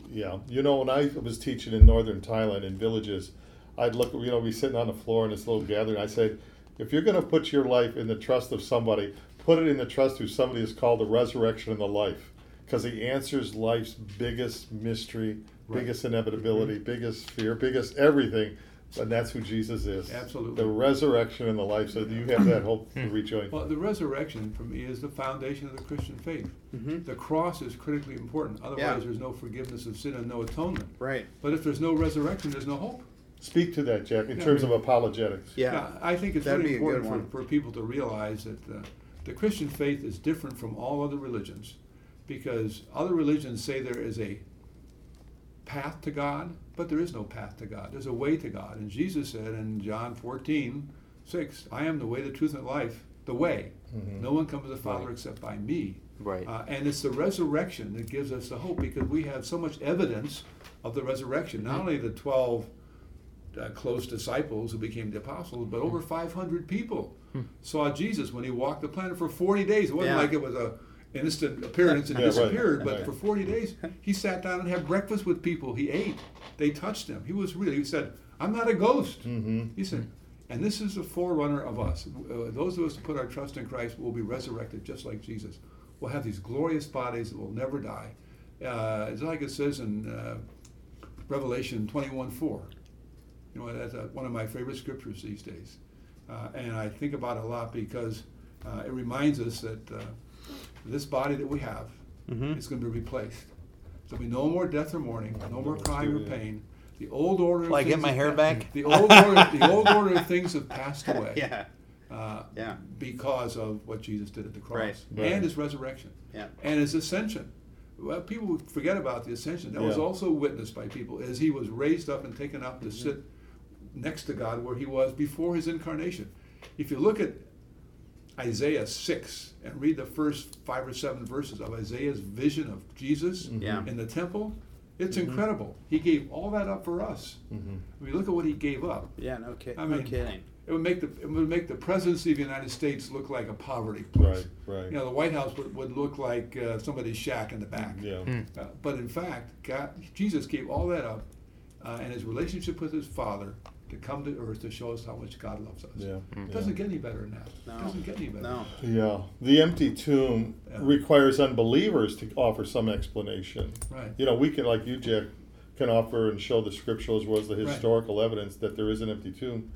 Yeah, you know, when I was teaching in northern Thailand in villages, I'd look, you know, be sitting on the floor in this little gathering. I said, if you're going to put your life in the trust of somebody, put it in the trust who somebody is called the resurrection and the life, because he answers life's biggest mystery, Right. biggest inevitability, biggest fear, biggest everything. And that's who Jesus is. Absolutely. The resurrection and the life. So you have that hope to rejoin. Well, the resurrection for me is the foundation of the Christian faith. Mhm. The cross is critically important. Otherwise, Yeah. there's no forgiveness of sin and no atonement. Right. But if there's no resurrection, there's no hope. Speak to that, Jack, in Yeah. terms of apologetics. Yeah. I think it's That'd really be a good important for, for people to realize that uh, the Christian faith is different from all other religions because other religions say there is a path to God, but there is no path to God. There's a way to God. And Jesus said in John 14, 6, I am the way, the truth, and life, the way. Mhm. No one comes to the Father Right. except by me. Right. Uh, and it's the resurrection that gives us the hope because we have so much evidence of the resurrection. Not only the 12 uh, close disciples who became the apostles, but over 500 people saw Jesus when he walked the planet for 40 days. It wasn't Yeah. like it was a instant appearance and Yeah, right, disappeared, but right. for 40 days he sat down and had breakfast with people. He ate. They touched him. He was really, he said, I'm not a ghost. Mhm. He said, and this is the forerunner of us. Uh, those of us who put our trust in Christ will be resurrected just like Jesus. We'll have these glorious bodies that will never die. Uh, it's like it says in uh, Revelation 21 4. You know, that's uh one of my favorite scriptures these days. Uh, and I think about it a lot because uh, it reminds us that uh, this body that we have Mhm. is going to be replaced. There'll be no more death or mourning, no more crying or pain. The old order. of Will I get my hair back? The old order. the old order of things have passed away. Yeah. Uh, Yeah. Because of what Jesus did at the cross Right. Right. and his resurrection Yeah. and his ascension. Well, people forget about the ascension. That was also witnessed by people as he was raised up and taken up to sit next to God where he was before his incarnation. If you look at Isaiah 6 and read the first five or seven verses of Isaiah's vision of Jesus Yeah. in the temple, it's incredible. He gave all that up for us. Mhm. I mean, look at what he gave up. Yeah. No, ki- I no mean, kidding. It would make the it would make the presidency of the United States look like a poverty place. Right, right. You know, the White House would, would look like uh, somebody's shack in the back. Yeah. Uh, but in fact, God, Jesus gave all that up, uh, and his relationship with his Father to come to earth to show us how much God loves us. Yeah. It doesn't get any better than that. No. It doesn't get any better. No. Yeah, the empty tomb Yeah. requires unbelievers to offer some explanation. Right. You know, we can, like you, Jack, can offer and show the scriptural as well as the Right. historical evidence that there is an empty tomb.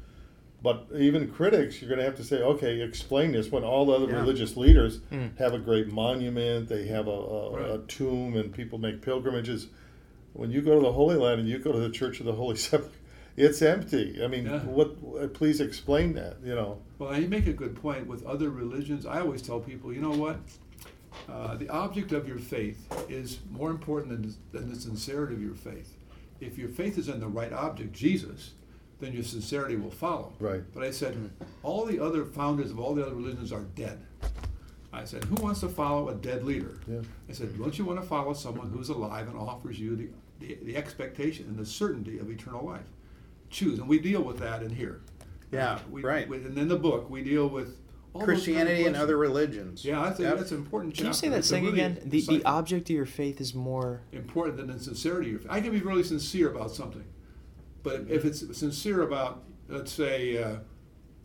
But even critics, you're going to have to say, okay, explain this when all the other Yeah. religious leaders Mm. have a great monument, they have a, a, a tomb, and people make pilgrimages. When you go to the Holy Land and you go to the Church of the Holy Sepulchre, it's empty. I mean, Yeah. what? Please explain that. You know. Well, you make a good point. With other religions, I always tell people, you know what? Uh, the object of your faith is more important than, than the sincerity of your faith. If your faith is in the right object, Jesus, then your sincerity will follow. Right. But I said, all the other founders of all the other religions are dead. I said, who wants to follow a dead leader? Yeah. I said, don't you want to follow someone who's alive and offers you the, the, the expectation and the certainty of eternal life? Choose. And we deal with that in here. Yeah, Uh, we, right. we- and in the book, we deal with all kind of Christianity and other religions. Yeah, that's, a, Yep. that's an important Can you chapter. say that It's a saying really again? The, the object of your faith is more. important than the sincerity. of your faith. I can be really sincere about something, but if it's sincere about, let's say, uh,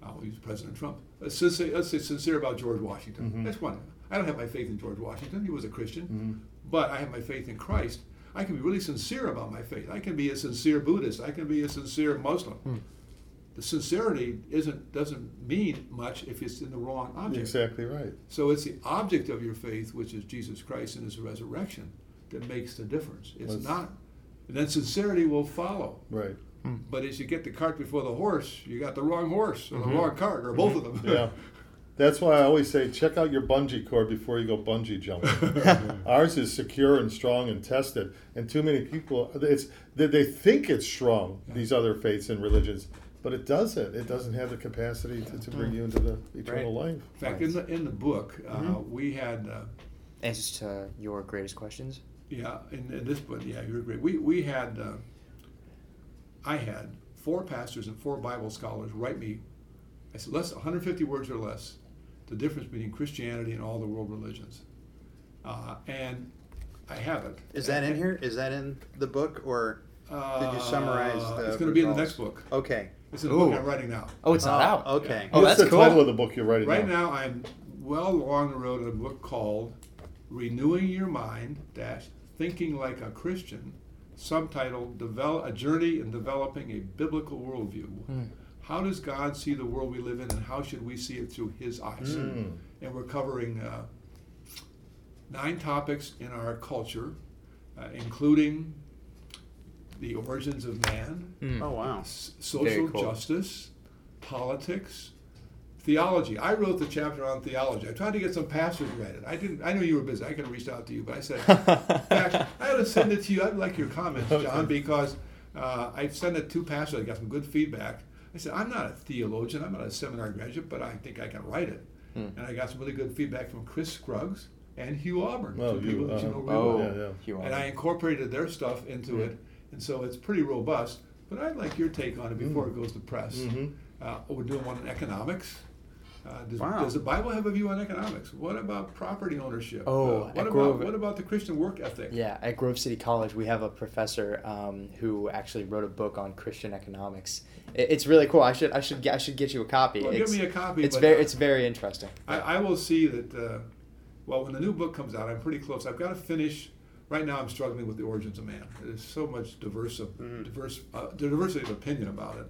I'll use President Trump. Let's say, let's say sincere about George Washington. Mhm. That's one. I don't have my faith in George Washington. He was a Christian, Mhm. but I have my faith in Christ. I can be really sincere about my faith. I can be a sincere Buddhist. I can be a sincere Muslim. Hmm. The sincerity isn't doesn't mean much if it's in the wrong object. Exactly right. So it's the object of your faith, which is Jesus Christ and His resurrection, that makes the difference. It's Let's- not, and then sincerity will follow. Right. Hmm. But as you get the cart before the horse, you got the wrong horse or the mm-hmm. wrong cart or mm-hmm. both of them. Yeah. That's why I always say check out your bungee cord before you go bungee jumping. Ours is secure and strong and tested, and too many people it's they, they think it's strong. These other faiths and religions, but it doesn't. It doesn't have the capacity to, to bring you into the eternal life. In fact, in the in the book, uh, Mm-hmm. we had uh, answers to your greatest questions. Yeah, in, in this book, yeah, you're great. We we had, uh, I had four pastors and four Bible scholars write me. I said less 150 words or less, the difference between Christianity and all the world religions, uh, and I have it. Is that in here? Is that in the book or? Did you summarize Uh, the It's going to be in the next book. Okay. It's in the book I'm writing now. Oh, it's not Oh, out. Okay. Oh, What's that's the cool. title of the book you're writing Right now? now, I'm well along the road in a book called "Renewing Your Mind: Dash Thinking Like a Christian," subtitled "Develop a Journey in Developing a Biblical Worldview." Hmm. How does God see the world we live in, and how should we see it through His eyes? Mm. And we're covering uh, nine topics in our culture, uh, including the origins of man, Mm. Oh wow. s- social cool. justice, politics, theology. I wrote the chapter on theology. I tried to get some pastors to write it. I didn't. I knew you were busy. I could have reached out to you, but I said, in fact, I ought to send it to you. I'd like your comments, John, because uh, I sent it to pastors. I got some good feedback. I said, I'm not a theologian. I'm not a seminar graduate, but I think I can write it. Hmm. And I got some really good feedback from Chris Scruggs and Hugh Auburn, Oh, two Hugh, people that you uh-huh. know real Oh, well. Yeah, yeah. Hugh And I incorporated their stuff into Mm. it, and so it's pretty robust. But I'd like your take on it before Mm. it goes to press. Mhm. Uh, we're doing one on economics. Uh, does, Wow. does the Bible have a view on economics? What about property ownership? Oh, Uh, what about Grove- what about the Christian work ethic? Yeah, at Grove City College, we have a professor um, who actually wrote a book on Christian economics. It, it's really cool. I should I should get I should get you a copy. Well, it's, give me a copy. It's very it's very interesting. I, I will see that. Uh, well, when the new book comes out, I'm pretty close. I've got to finish. Right now, I'm struggling with the origins of man. There's so much diverse, Mm. diverse, uh, diversity of opinion about it.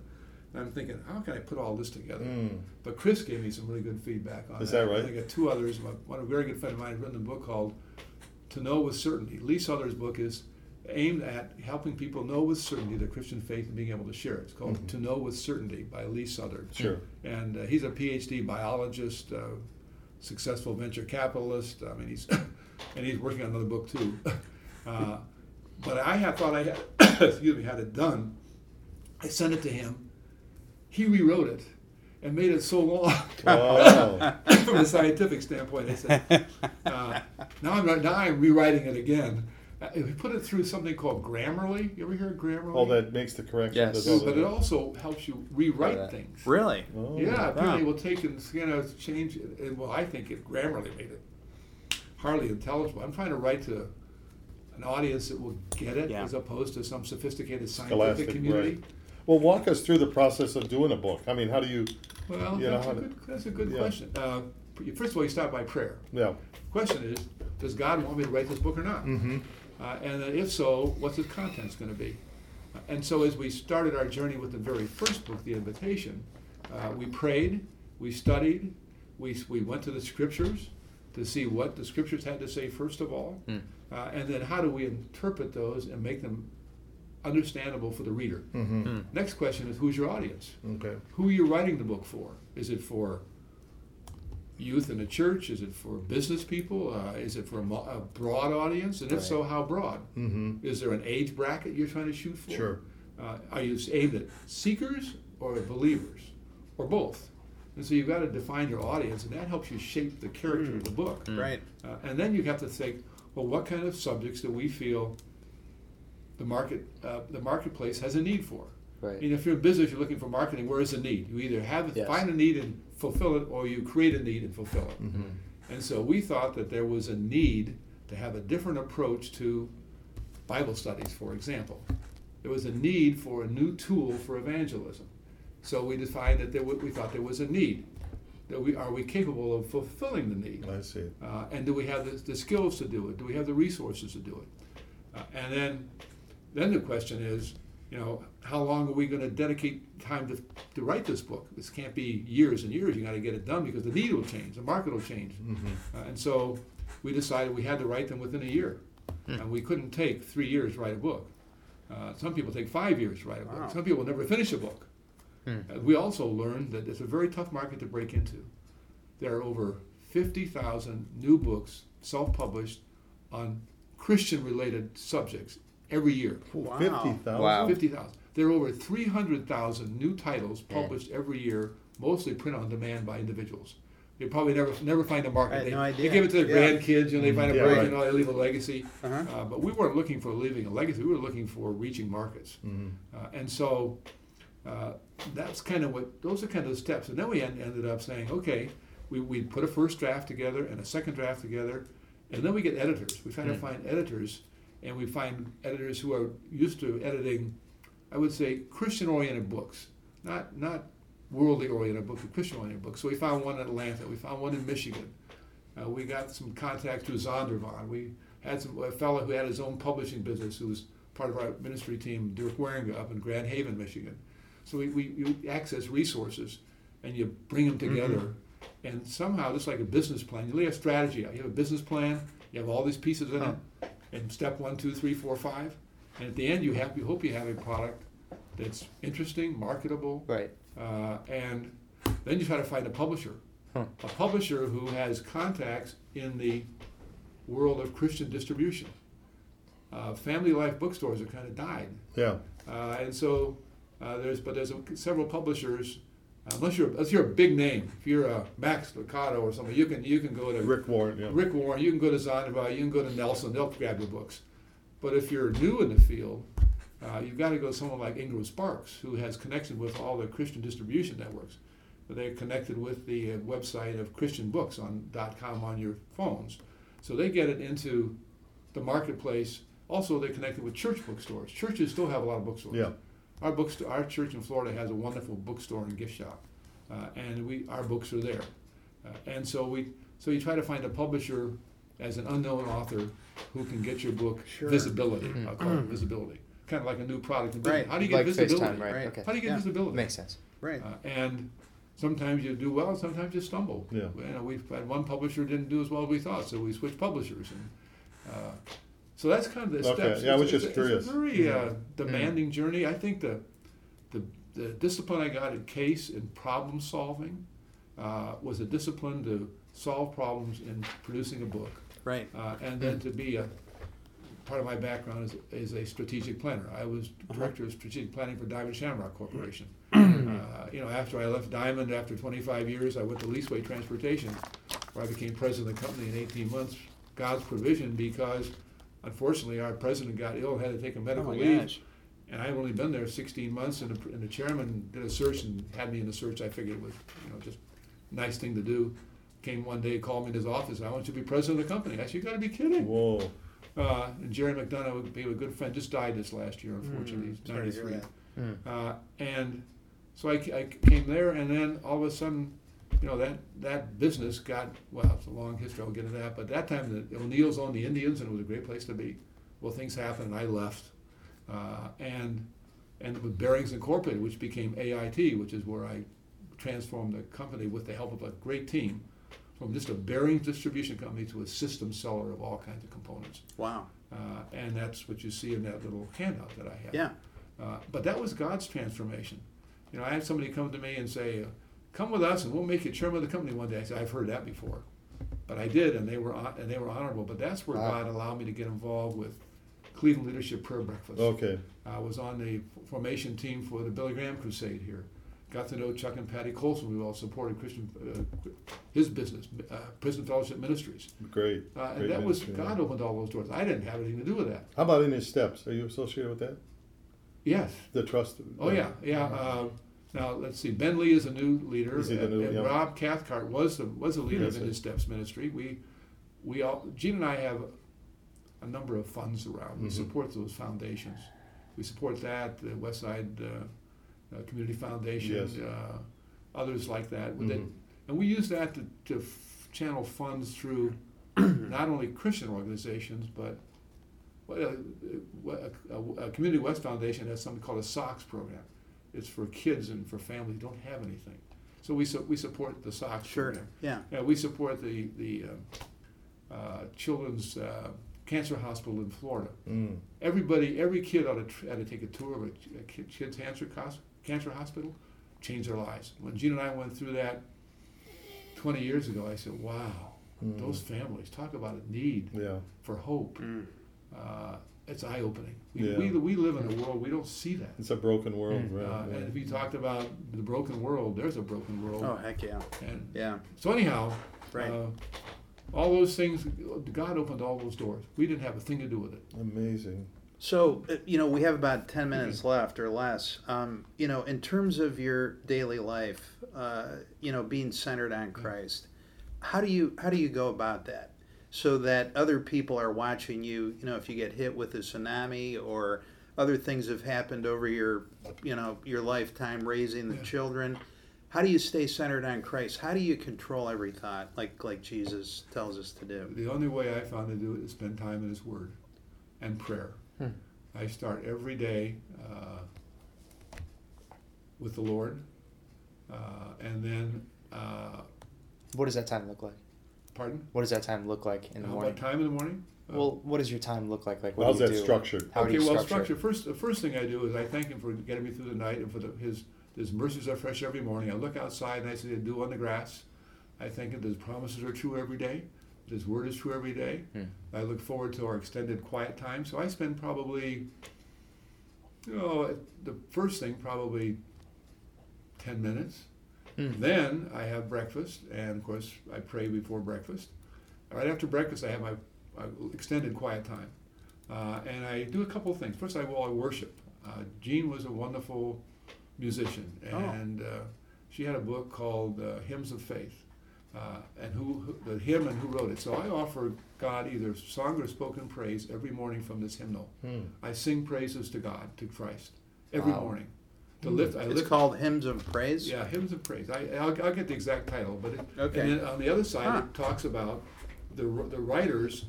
And I'm thinking, how can I put all this together? Mm. But Chris gave me some really good feedback on Is that. that right? I got two others. One a very good friend of mine has written a book called "To Know with Certainty." Lee Suther's book is aimed at helping people know with certainty their Christian faith and being able to share it. It's called Mhm. "To Know with Certainty" by Lee Southern. Sure. And uh, he's a PhD biologist, uh, successful venture capitalist. I mean, he's and he's working on another book too. Uh, but I had thought I had excuse me had it done. I sent it to him. He rewrote it and made it so long. From a scientific standpoint, I said, uh, now I'm now I'm rewriting it again. Uh, we put it through something called Grammarly. You ever hear of Grammarly? All that makes the correction. Yes. does Yeah, but it also helps you rewrite Yeah. things. Really? Oh. Yeah, apparently Wow. it will take and you know change it. And, well, I think it Grammarly made it hardly intelligible. I'm trying to write to an audience that will get it, Yeah. as opposed to some sophisticated scientific Scholastic, community. right. Well, walk us through the process of doing a book. I mean, how do you? Well, You know that's, how a good, that's a good yeah. question. Uh, first of all, you start by prayer. Yeah. Question is, does God want me to write this book or not? Mm-hmm. Uh, and then if so, what's its contents going to be? Uh, and so as we started our journey with the very first book, The Invitation, uh, we prayed, we studied, we, we went to the scriptures to see what the scriptures had to say first of all, uh, and then how do we interpret those and make them understandable for the reader. Mm-hmm. Hmm. Next question is, who's your audience? Okay. Who are you writing the book for? Is it for youth in the church? Is it for business people? Uh, is it for a, mo- a broad audience? And if so, how broad? Mm-hmm. Is there an age bracket you're trying to shoot for? Sure. Uh, are you aimed at seekers or believers, or both? And so you've got to define your audience, and that helps you shape the character of the book. Right. Uh, and then you have to think, well, what kind of subjects do we feel the market, uh, the marketplace has a need for? Right. You know, if you're in business, you're looking for marketing. Where is the need? You either have Yes. find a need and fulfill it, or you create a need and fulfill it. Mm-hmm. And so we thought that there was a need to have a different approach to Bible studies, for example. There was a need for a new tool for evangelism. So we defined that there wa- we thought there was a need. That we are we capable of fulfilling the need? I see. Uh, and do we have the, the skills to do it? Do we have the resources to do it? Uh, and then, then the question is, you know, how long are we going to dedicate time to, to write this book? This can't be years and years. You got to get it done because the need will change, the market will change. Mm-hmm. Uh, and so we decided we had to write them within a year. And we couldn't take three years to write a book. Uh, some people take five years to write a book. Some people never finish a book. Hmm. Uh, we also learned that it's a very tough market to break into. There are over 50,000 new books self published on Christian related subjects every year. Wow. Fifty thousand. Wow. 50,000. There are over 300,000 new titles published every year, mostly print on demand by individuals. they probably never never find a market. I had they, no idea. they give it to their Yeah. grandkids, and they find a Yeah, break, right. and all, they leave a legacy. Uh-huh. Uh, but we weren't looking for leaving a legacy. We were looking for reaching markets. Mhm. Uh, and so uh, that's kind of what those are kind of the steps. And then we en- ended up saying, okay, we, we put a first draft together and a second draft together, and then we get editors. We try to Mm. find editors, and we find editors who are used to editing, I would say, Christian-oriented books, not not worldly-oriented books, but Christian-oriented books. So we found one in Atlanta. We found one in Michigan. Uh, we got some contact through Zondervan. We had some a fellow who had his own publishing business who was part of our ministry team, Dirk Waringa, up in Grand Haven, Michigan. So we, we you access resources and you bring them together. And somehow, just like a business plan, you lay a strategy out. You have a business plan, you have all these pieces in it, and step one, two, three, four, five. And at the end, you have you hope you have a product that's interesting, marketable, Right. uh, and then you try to find a publisher. Huh. A publisher who has contacts in the world of Christian distribution. Uh, family life bookstores have kind of died. Yeah. Uh, and so uh, there's, but there's a, several publishers. Unless you're, unless you're a big name, if you're a Max Lucado or something, you can you can go to Rick Warren. Yeah. Rick Warren, you can go to Zondervan, you can go to Nelson, they'll grab your books. But if you're new in the field, uh, you've got to go to someone like Ingram Sparks, who has connection with all the Christian distribution networks. They're connected with the uh, website of Christian Books on .com on your phones, so they get it into the marketplace. Also, they're connected with church bookstores. Churches still have a lot of bookstores. Yeah. Our bookstore, our church in Florida has a wonderful bookstore and gift shop, uh, and we our books are there. Uh, and so we so you try to find a publisher as an unknown author who can get your book Sure. visibility. I'll call it visibility, kind of like a new product. in business. Right. How do you get like visibility? FaceTime, right? Right. Okay. How do you get Yeah. visibility? Makes sense. Right. Uh, and sometimes you do well, sometimes you stumble. Yeah. You know, we've had one publisher didn't do as well as we thought, so we switched publishers. And, uh, so that's kind of the Okay. steps. Yeah, I was It's- just it's a- curious. It's a very uh, demanding journey. I think the, the the discipline I got in case and problem solving uh, was a discipline to solve problems in producing a book, Right. uh, and then to be a part of my background is, is a strategic planner. I was director of strategic planning for Diamond Shamrock Corporation. uh, you know, after I left Diamond after 25 years, I went to Leaseway Transportation, where I became president of the company in 18 months. God's provision, because unfortunately our president got ill, had to take a Oh medical my leave, gosh. and I've only been there 16 months. And the, and the chairman did a search and had me in the search. I figured it was, you know, just a nice thing to do. Came one day, called me in his office. I want you to be president of the company. I said, "You got to be kidding." Whoa. Uh, and Jerry McDonough would be a good friend. Just died this last year, unfortunately. He's Mm, sorry to hear 93. that. Uh, and so I, I came there, and then all of a sudden, you know, that, that business got, well, it's a long history, I'll get into that, but that time the O'Neills owned the Indians, and it was a great place to be. Well, things happened, and I left. Uh, and, and with Bearings Incorporated, which became AIT, which is where I transformed the company with the help of a great team, from just a bearings distribution company to a system seller of all kinds of components. Wow. Uh, and that's what you see in that little handout that I have. Yeah. Uh, but that was God's transformation. You know, I had somebody come to me and say, uh, "Come with us, and we'll make you chairman of the company one day." I said, "I've heard that before," but I did, and they were and they were honorable. But that's where Wow. God allowed me to get involved with Cleveland Leadership Prayer Breakfast. Okay. I was on the formation team for the Billy Graham Crusade here. Got to know Chuck and Patty Colson. We all supported Christian, uh, his business, uh, Prison Fellowship Ministries, Great. uh, Great and that was ministry, yeah. God opened all those doors. I didn't have anything to do with that. How about in his steps? Are you associated with that? Yes. The trust. Oh yeah, yeah. Uh, now let's see. Ben Lee is a new leader. Is he the and- new- and yeah. Rob Cathcart was the was a leader Yes, of. His Steps Ministry. We we all Jean and I have a number of funds around. We Mhm. support those foundations. We support that the West Side uh, uh, Community Foundation, Yes. uh, others like that. Mhm. and we use that to, to f- channel funds through not only Christian organizations but well, uh, a, a, a Community West Foundation has something called a SOX program. It's for kids and for families who don't have anything. So we, su- we support the SOX Sure. program. Yeah. Yeah, we support the, the um, uh, Children's uh, Cancer Hospital in Florida. Mm. Everybody, every kid ought to, tr- ought to take a tour of a, a kid- kid's cancer, cos- cancer hospital, change their lives. When Jean and I went through that 20 years ago, I said, wow, Mm. those families, talk about a need Yeah. for hope. Mm. It's eye opening. We, Yeah. we, we live in a world we don't see that. It's a broken world, Mm. right? Uh, yeah. and if you talked about the broken world, there's a broken world. Oh heck yeah, And yeah. so anyhow, Right. uh, all those things, God opened all those doors. We didn't have a thing to do with it. Amazing. So, uh, you know, we have about 10 minutes left or less. Um, you know, in terms of your daily life, uh, you know, being centered on Christ, how do you how do you go about that so that other people are watching you, you know, if you get hit with a tsunami or other things have happened over your, you know, your lifetime raising the Yeah. children, how do you stay centered on Christ? How do you control every thought like like Jesus tells us to do? The only way I found to do it is spend time in His Word and prayer. Hmm. I start every day uh, with the Lord, uh, and then, uh, What does that time look like? Pardon? What does that time look like in the How morning? about time in the morning? Uh, Well, what does your time look like? Like, what How's do you that do? structured? How okay, do you well, structure? structure. First, the first thing I do is I thank Him for getting me through the night and for the, His His mercies are fresh every morning. I look outside and I see the dew on the grass. I think that His promises are true every day. that His word is true every day. Hmm. I look forward to our extended quiet time. So I spend probably, you know, the first thing probably ten minutes. Hmm. Then I have breakfast, and of course I pray before breakfast. Right after breakfast, I have my, extended quiet time, uh, and I do a couple of things. First, I will I worship. Uh, Jean was a wonderful musician, Oh. and uh, she had a book called uh, Hymns of Faith, uh, and who, who the hymn and who wrote it. So I offer God either song or spoken praise every morning from this hymnal. Hmm. I sing praises to God, to Christ, every Wow. morning. To lift, I It's lift called Hymns of Praise. yeah, hymns of praise. I, I'll, I'll get the exact title, but it, Okay. and then on the other side Huh. it talks about the the writer's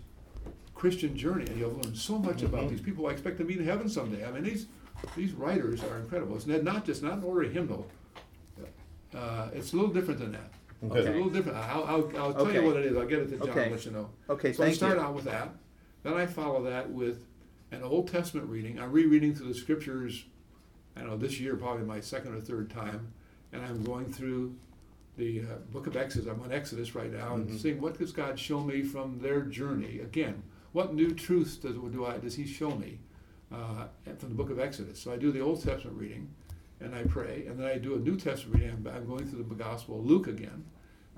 Christian journey, and you'll learn so much about Mhm. these people. I expect to meet in heaven someday. I mean, these these writers are incredible. It's not just not an ordinary hymnal. Uh, it's a little different than that. It's a Okay. little different. I'll, I'll, I'll tell Okay. you what it is. I'll get it to John Okay. and let you know. Okay, So I thank start you. out with that. Then I follow that with an Old Testament reading. I'm rereading through the scriptures, I know, this year probably my second or third time. And I'm going through the uh, book of Exodus. I'm on Exodus right now and Mhm. seeing what does God show me from their journey. Again, what new truths does, do I, does He show me uh, from the book of Exodus? So I do the Old Testament reading and I pray. And then I do a New Testament reading. I'm, I'm going through the Gospel of Luke again.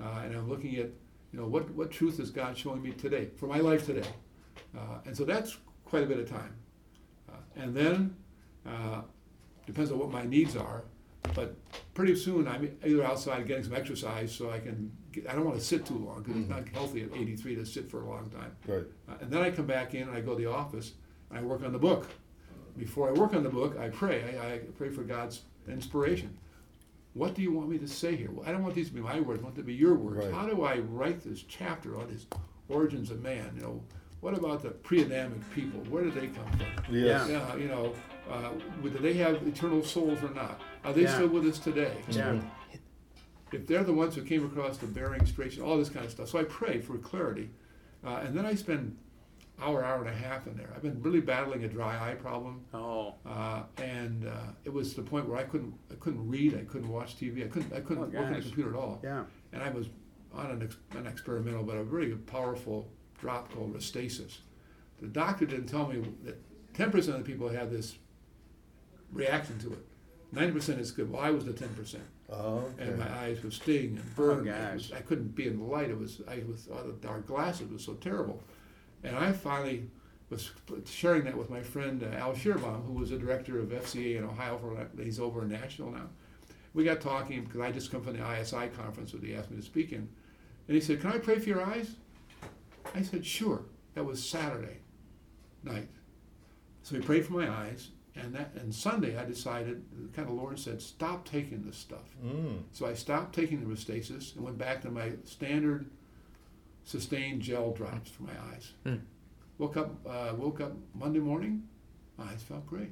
Uh, and I'm looking at, you know, what, what truth is God showing me today, for my life today? Uh, and so that's quite a bit of time. Uh, and then, uh, depends on what my needs are, but pretty soon I'm either outside getting some exercise so I can, get, I don't want to sit too long because it's not healthy at 83 to sit for a long time. Right. Uh, and then I come back in and I go to the office and I work on the book. Before I work on the book, I pray. I, I pray for God's inspiration. What do you want me to say here? Well, I don't want these to be my words. I want them to be your words. Right. How do I write this chapter on his origins of man? You know, what about the pre-Adamic people? Where did they come from? Yes. Yeah, you know, uh, do they have eternal souls or not? Are they Yeah. still with us today? Yeah. if they're the ones who came across the Bering Straits, all this kind of stuff. So I pray for clarity, uh, and then I spend hour, hour and a half in there. I've been really battling a dry eye problem, Oh, uh, and uh, it was to the point where I couldn't, I couldn't read, I couldn't watch TV, I couldn't, I couldn't Oh, work on the computer at all. yeah. And I was on an, ex- an experimental, but a really powerful drop called Restasis. The doctor didn't tell me that 10% of the people have this reaction to it. 90% is good. Well, I was the 10% Oh, and my eyes would sting and burn. Oh, was- I couldn't be in the light. It was I was uh, the dark glasses was so terrible, and I finally was sharing that with my friend uh, Al Shearbaum, who was the director of FCA in Ohio for he's over in Nashville now. We got talking because I just come from the ISI conference that he asked me to speak in, and he said, "Can I pray for your eyes?" I said, "Sure." That was Saturday night, so he prayed for my eyes. And that and Sunday I decided, kind of Lord said, stop taking this stuff. Mm. So I stopped taking the Restasis and went back to my standard sustained gel drops for my eyes. Hmm. Woke up, uh, woke up Monday morning, my eyes felt great.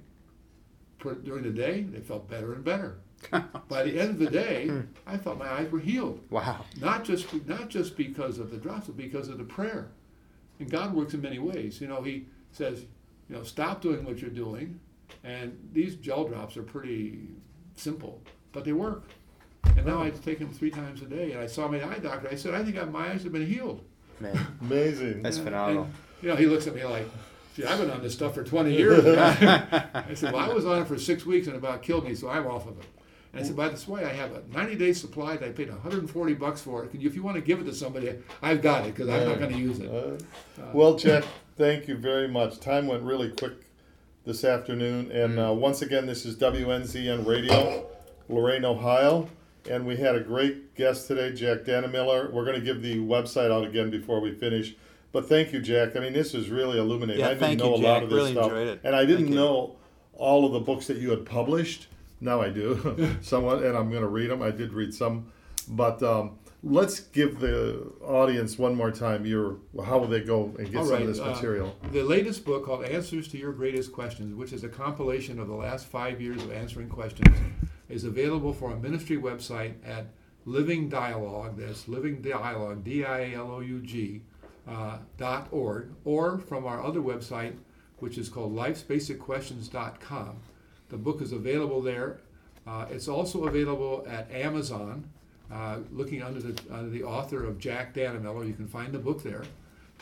During the day, they felt better and better. By the end of the day, I felt my eyes were healed. Wow. Not just not just because of the drops, but because of the prayer. And God works in many ways. You know, He says, you know, stop doing what you're doing. And these gel drops are pretty simple, but they work. And now I take them three times a day. And I saw my eye doctor. I said, I think my eyes have been healed. Man, Amazing. That's And- phenomenal. and, you know, he looks at me like, See, I've been on this stuff for 20 years. I said, well, I was on it for six weeks and it about killed me, so I'm off of it. And I said, by this way, I have a 90 day supply that I paid 140 bucks for. Can you, if you want to give it to somebody, I've got it because I'm not going to use it. Uh, well, Jack, thank you very much. Time went really quick this afternoon, and uh, once again, this is WNZN Radio, Lorain, Ohio, and we had a great guest today, Jack Dannemiller. We're going to give the website out again before we finish. But thank you, Jack. I mean, this is really illuminating. Yeah, I didn't know you, a lot of this Really stuff, enjoyed it. and I didn't know all of the books that you had published. Now I do, somewhat, and I'm going to read them. I did read some, but um, let's give the audience one more time your how will they go and get All some right, of this uh, material. The latest book called Answers to Your Greatest Questions, which is a compilation of the last five years of answering questions, is available for a ministry website at Living Dialogue. That's Living Dialogue, D I A L O U G, uh, dot org, or from our other website, which is called Life'sBasicQuestions.com. The book is available there. Uh, it's also available at Amazon. Uh, looking under the under the author of Jack Dannemiller, you can find the book there.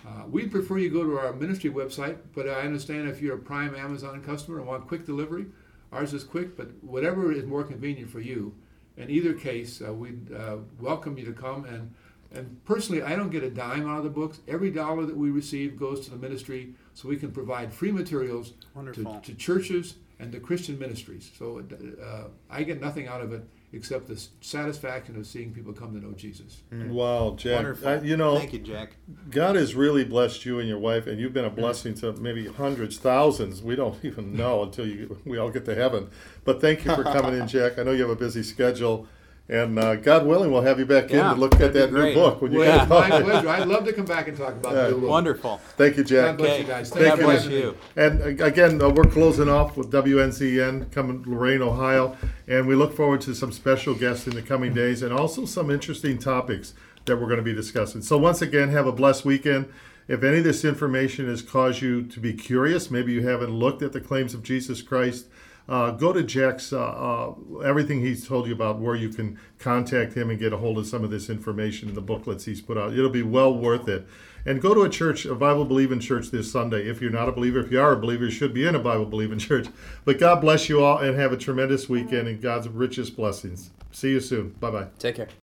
Uh, we'd prefer you go to our ministry website, but I understand if you're a Prime Amazon customer and want quick delivery, ours is quick, but whatever is more convenient for you. In either case, uh, we'd uh, welcome you to come. And, and personally, I don't get a dime out of the books. Every dollar that we receive goes to the ministry so we can provide free materials to, to churches and to Christian ministries. So uh, I get nothing out of it except the satisfaction of seeing people come to know Jesus. Mm. Wow, Jack. Wonderful. I, you know, Thank you, Jack. God has really blessed you and your wife, and you've been a blessing to maybe hundreds, thousands. We don't even know until you, we all get to heaven. But thank you for coming in, Jack. I know you have a busy schedule, and uh, God willing, we'll have you back Yeah, in to look at that'd be that new book when you Well, get it's my pleasure. I'd love to come back and talk about Yeah. the new book. Wonderful. Thank you, Jack. God bless Okay. you guys. God Thank you. bless you. And uh, again, uh, we're closing off with WNZN coming to Lorain, Ohio, and we look forward to some special guests in the coming days and also some interesting topics that we're going to be discussing. So once again, have a blessed weekend. If any of this information has caused you to be curious, maybe you haven't looked at the claims of Jesus Christ, uh, go to Jack's uh, uh, everything he's told you about where you can contact him and get a hold of some of this information in the booklets he's put out. It'll be well worth it. And go to a church, a Bible believing church this Sunday. If you're not a believer, if you are a believer, you should be in a Bible believing church. But God bless you all and have a tremendous weekend and God's richest blessings. See you soon. Bye bye. Take care.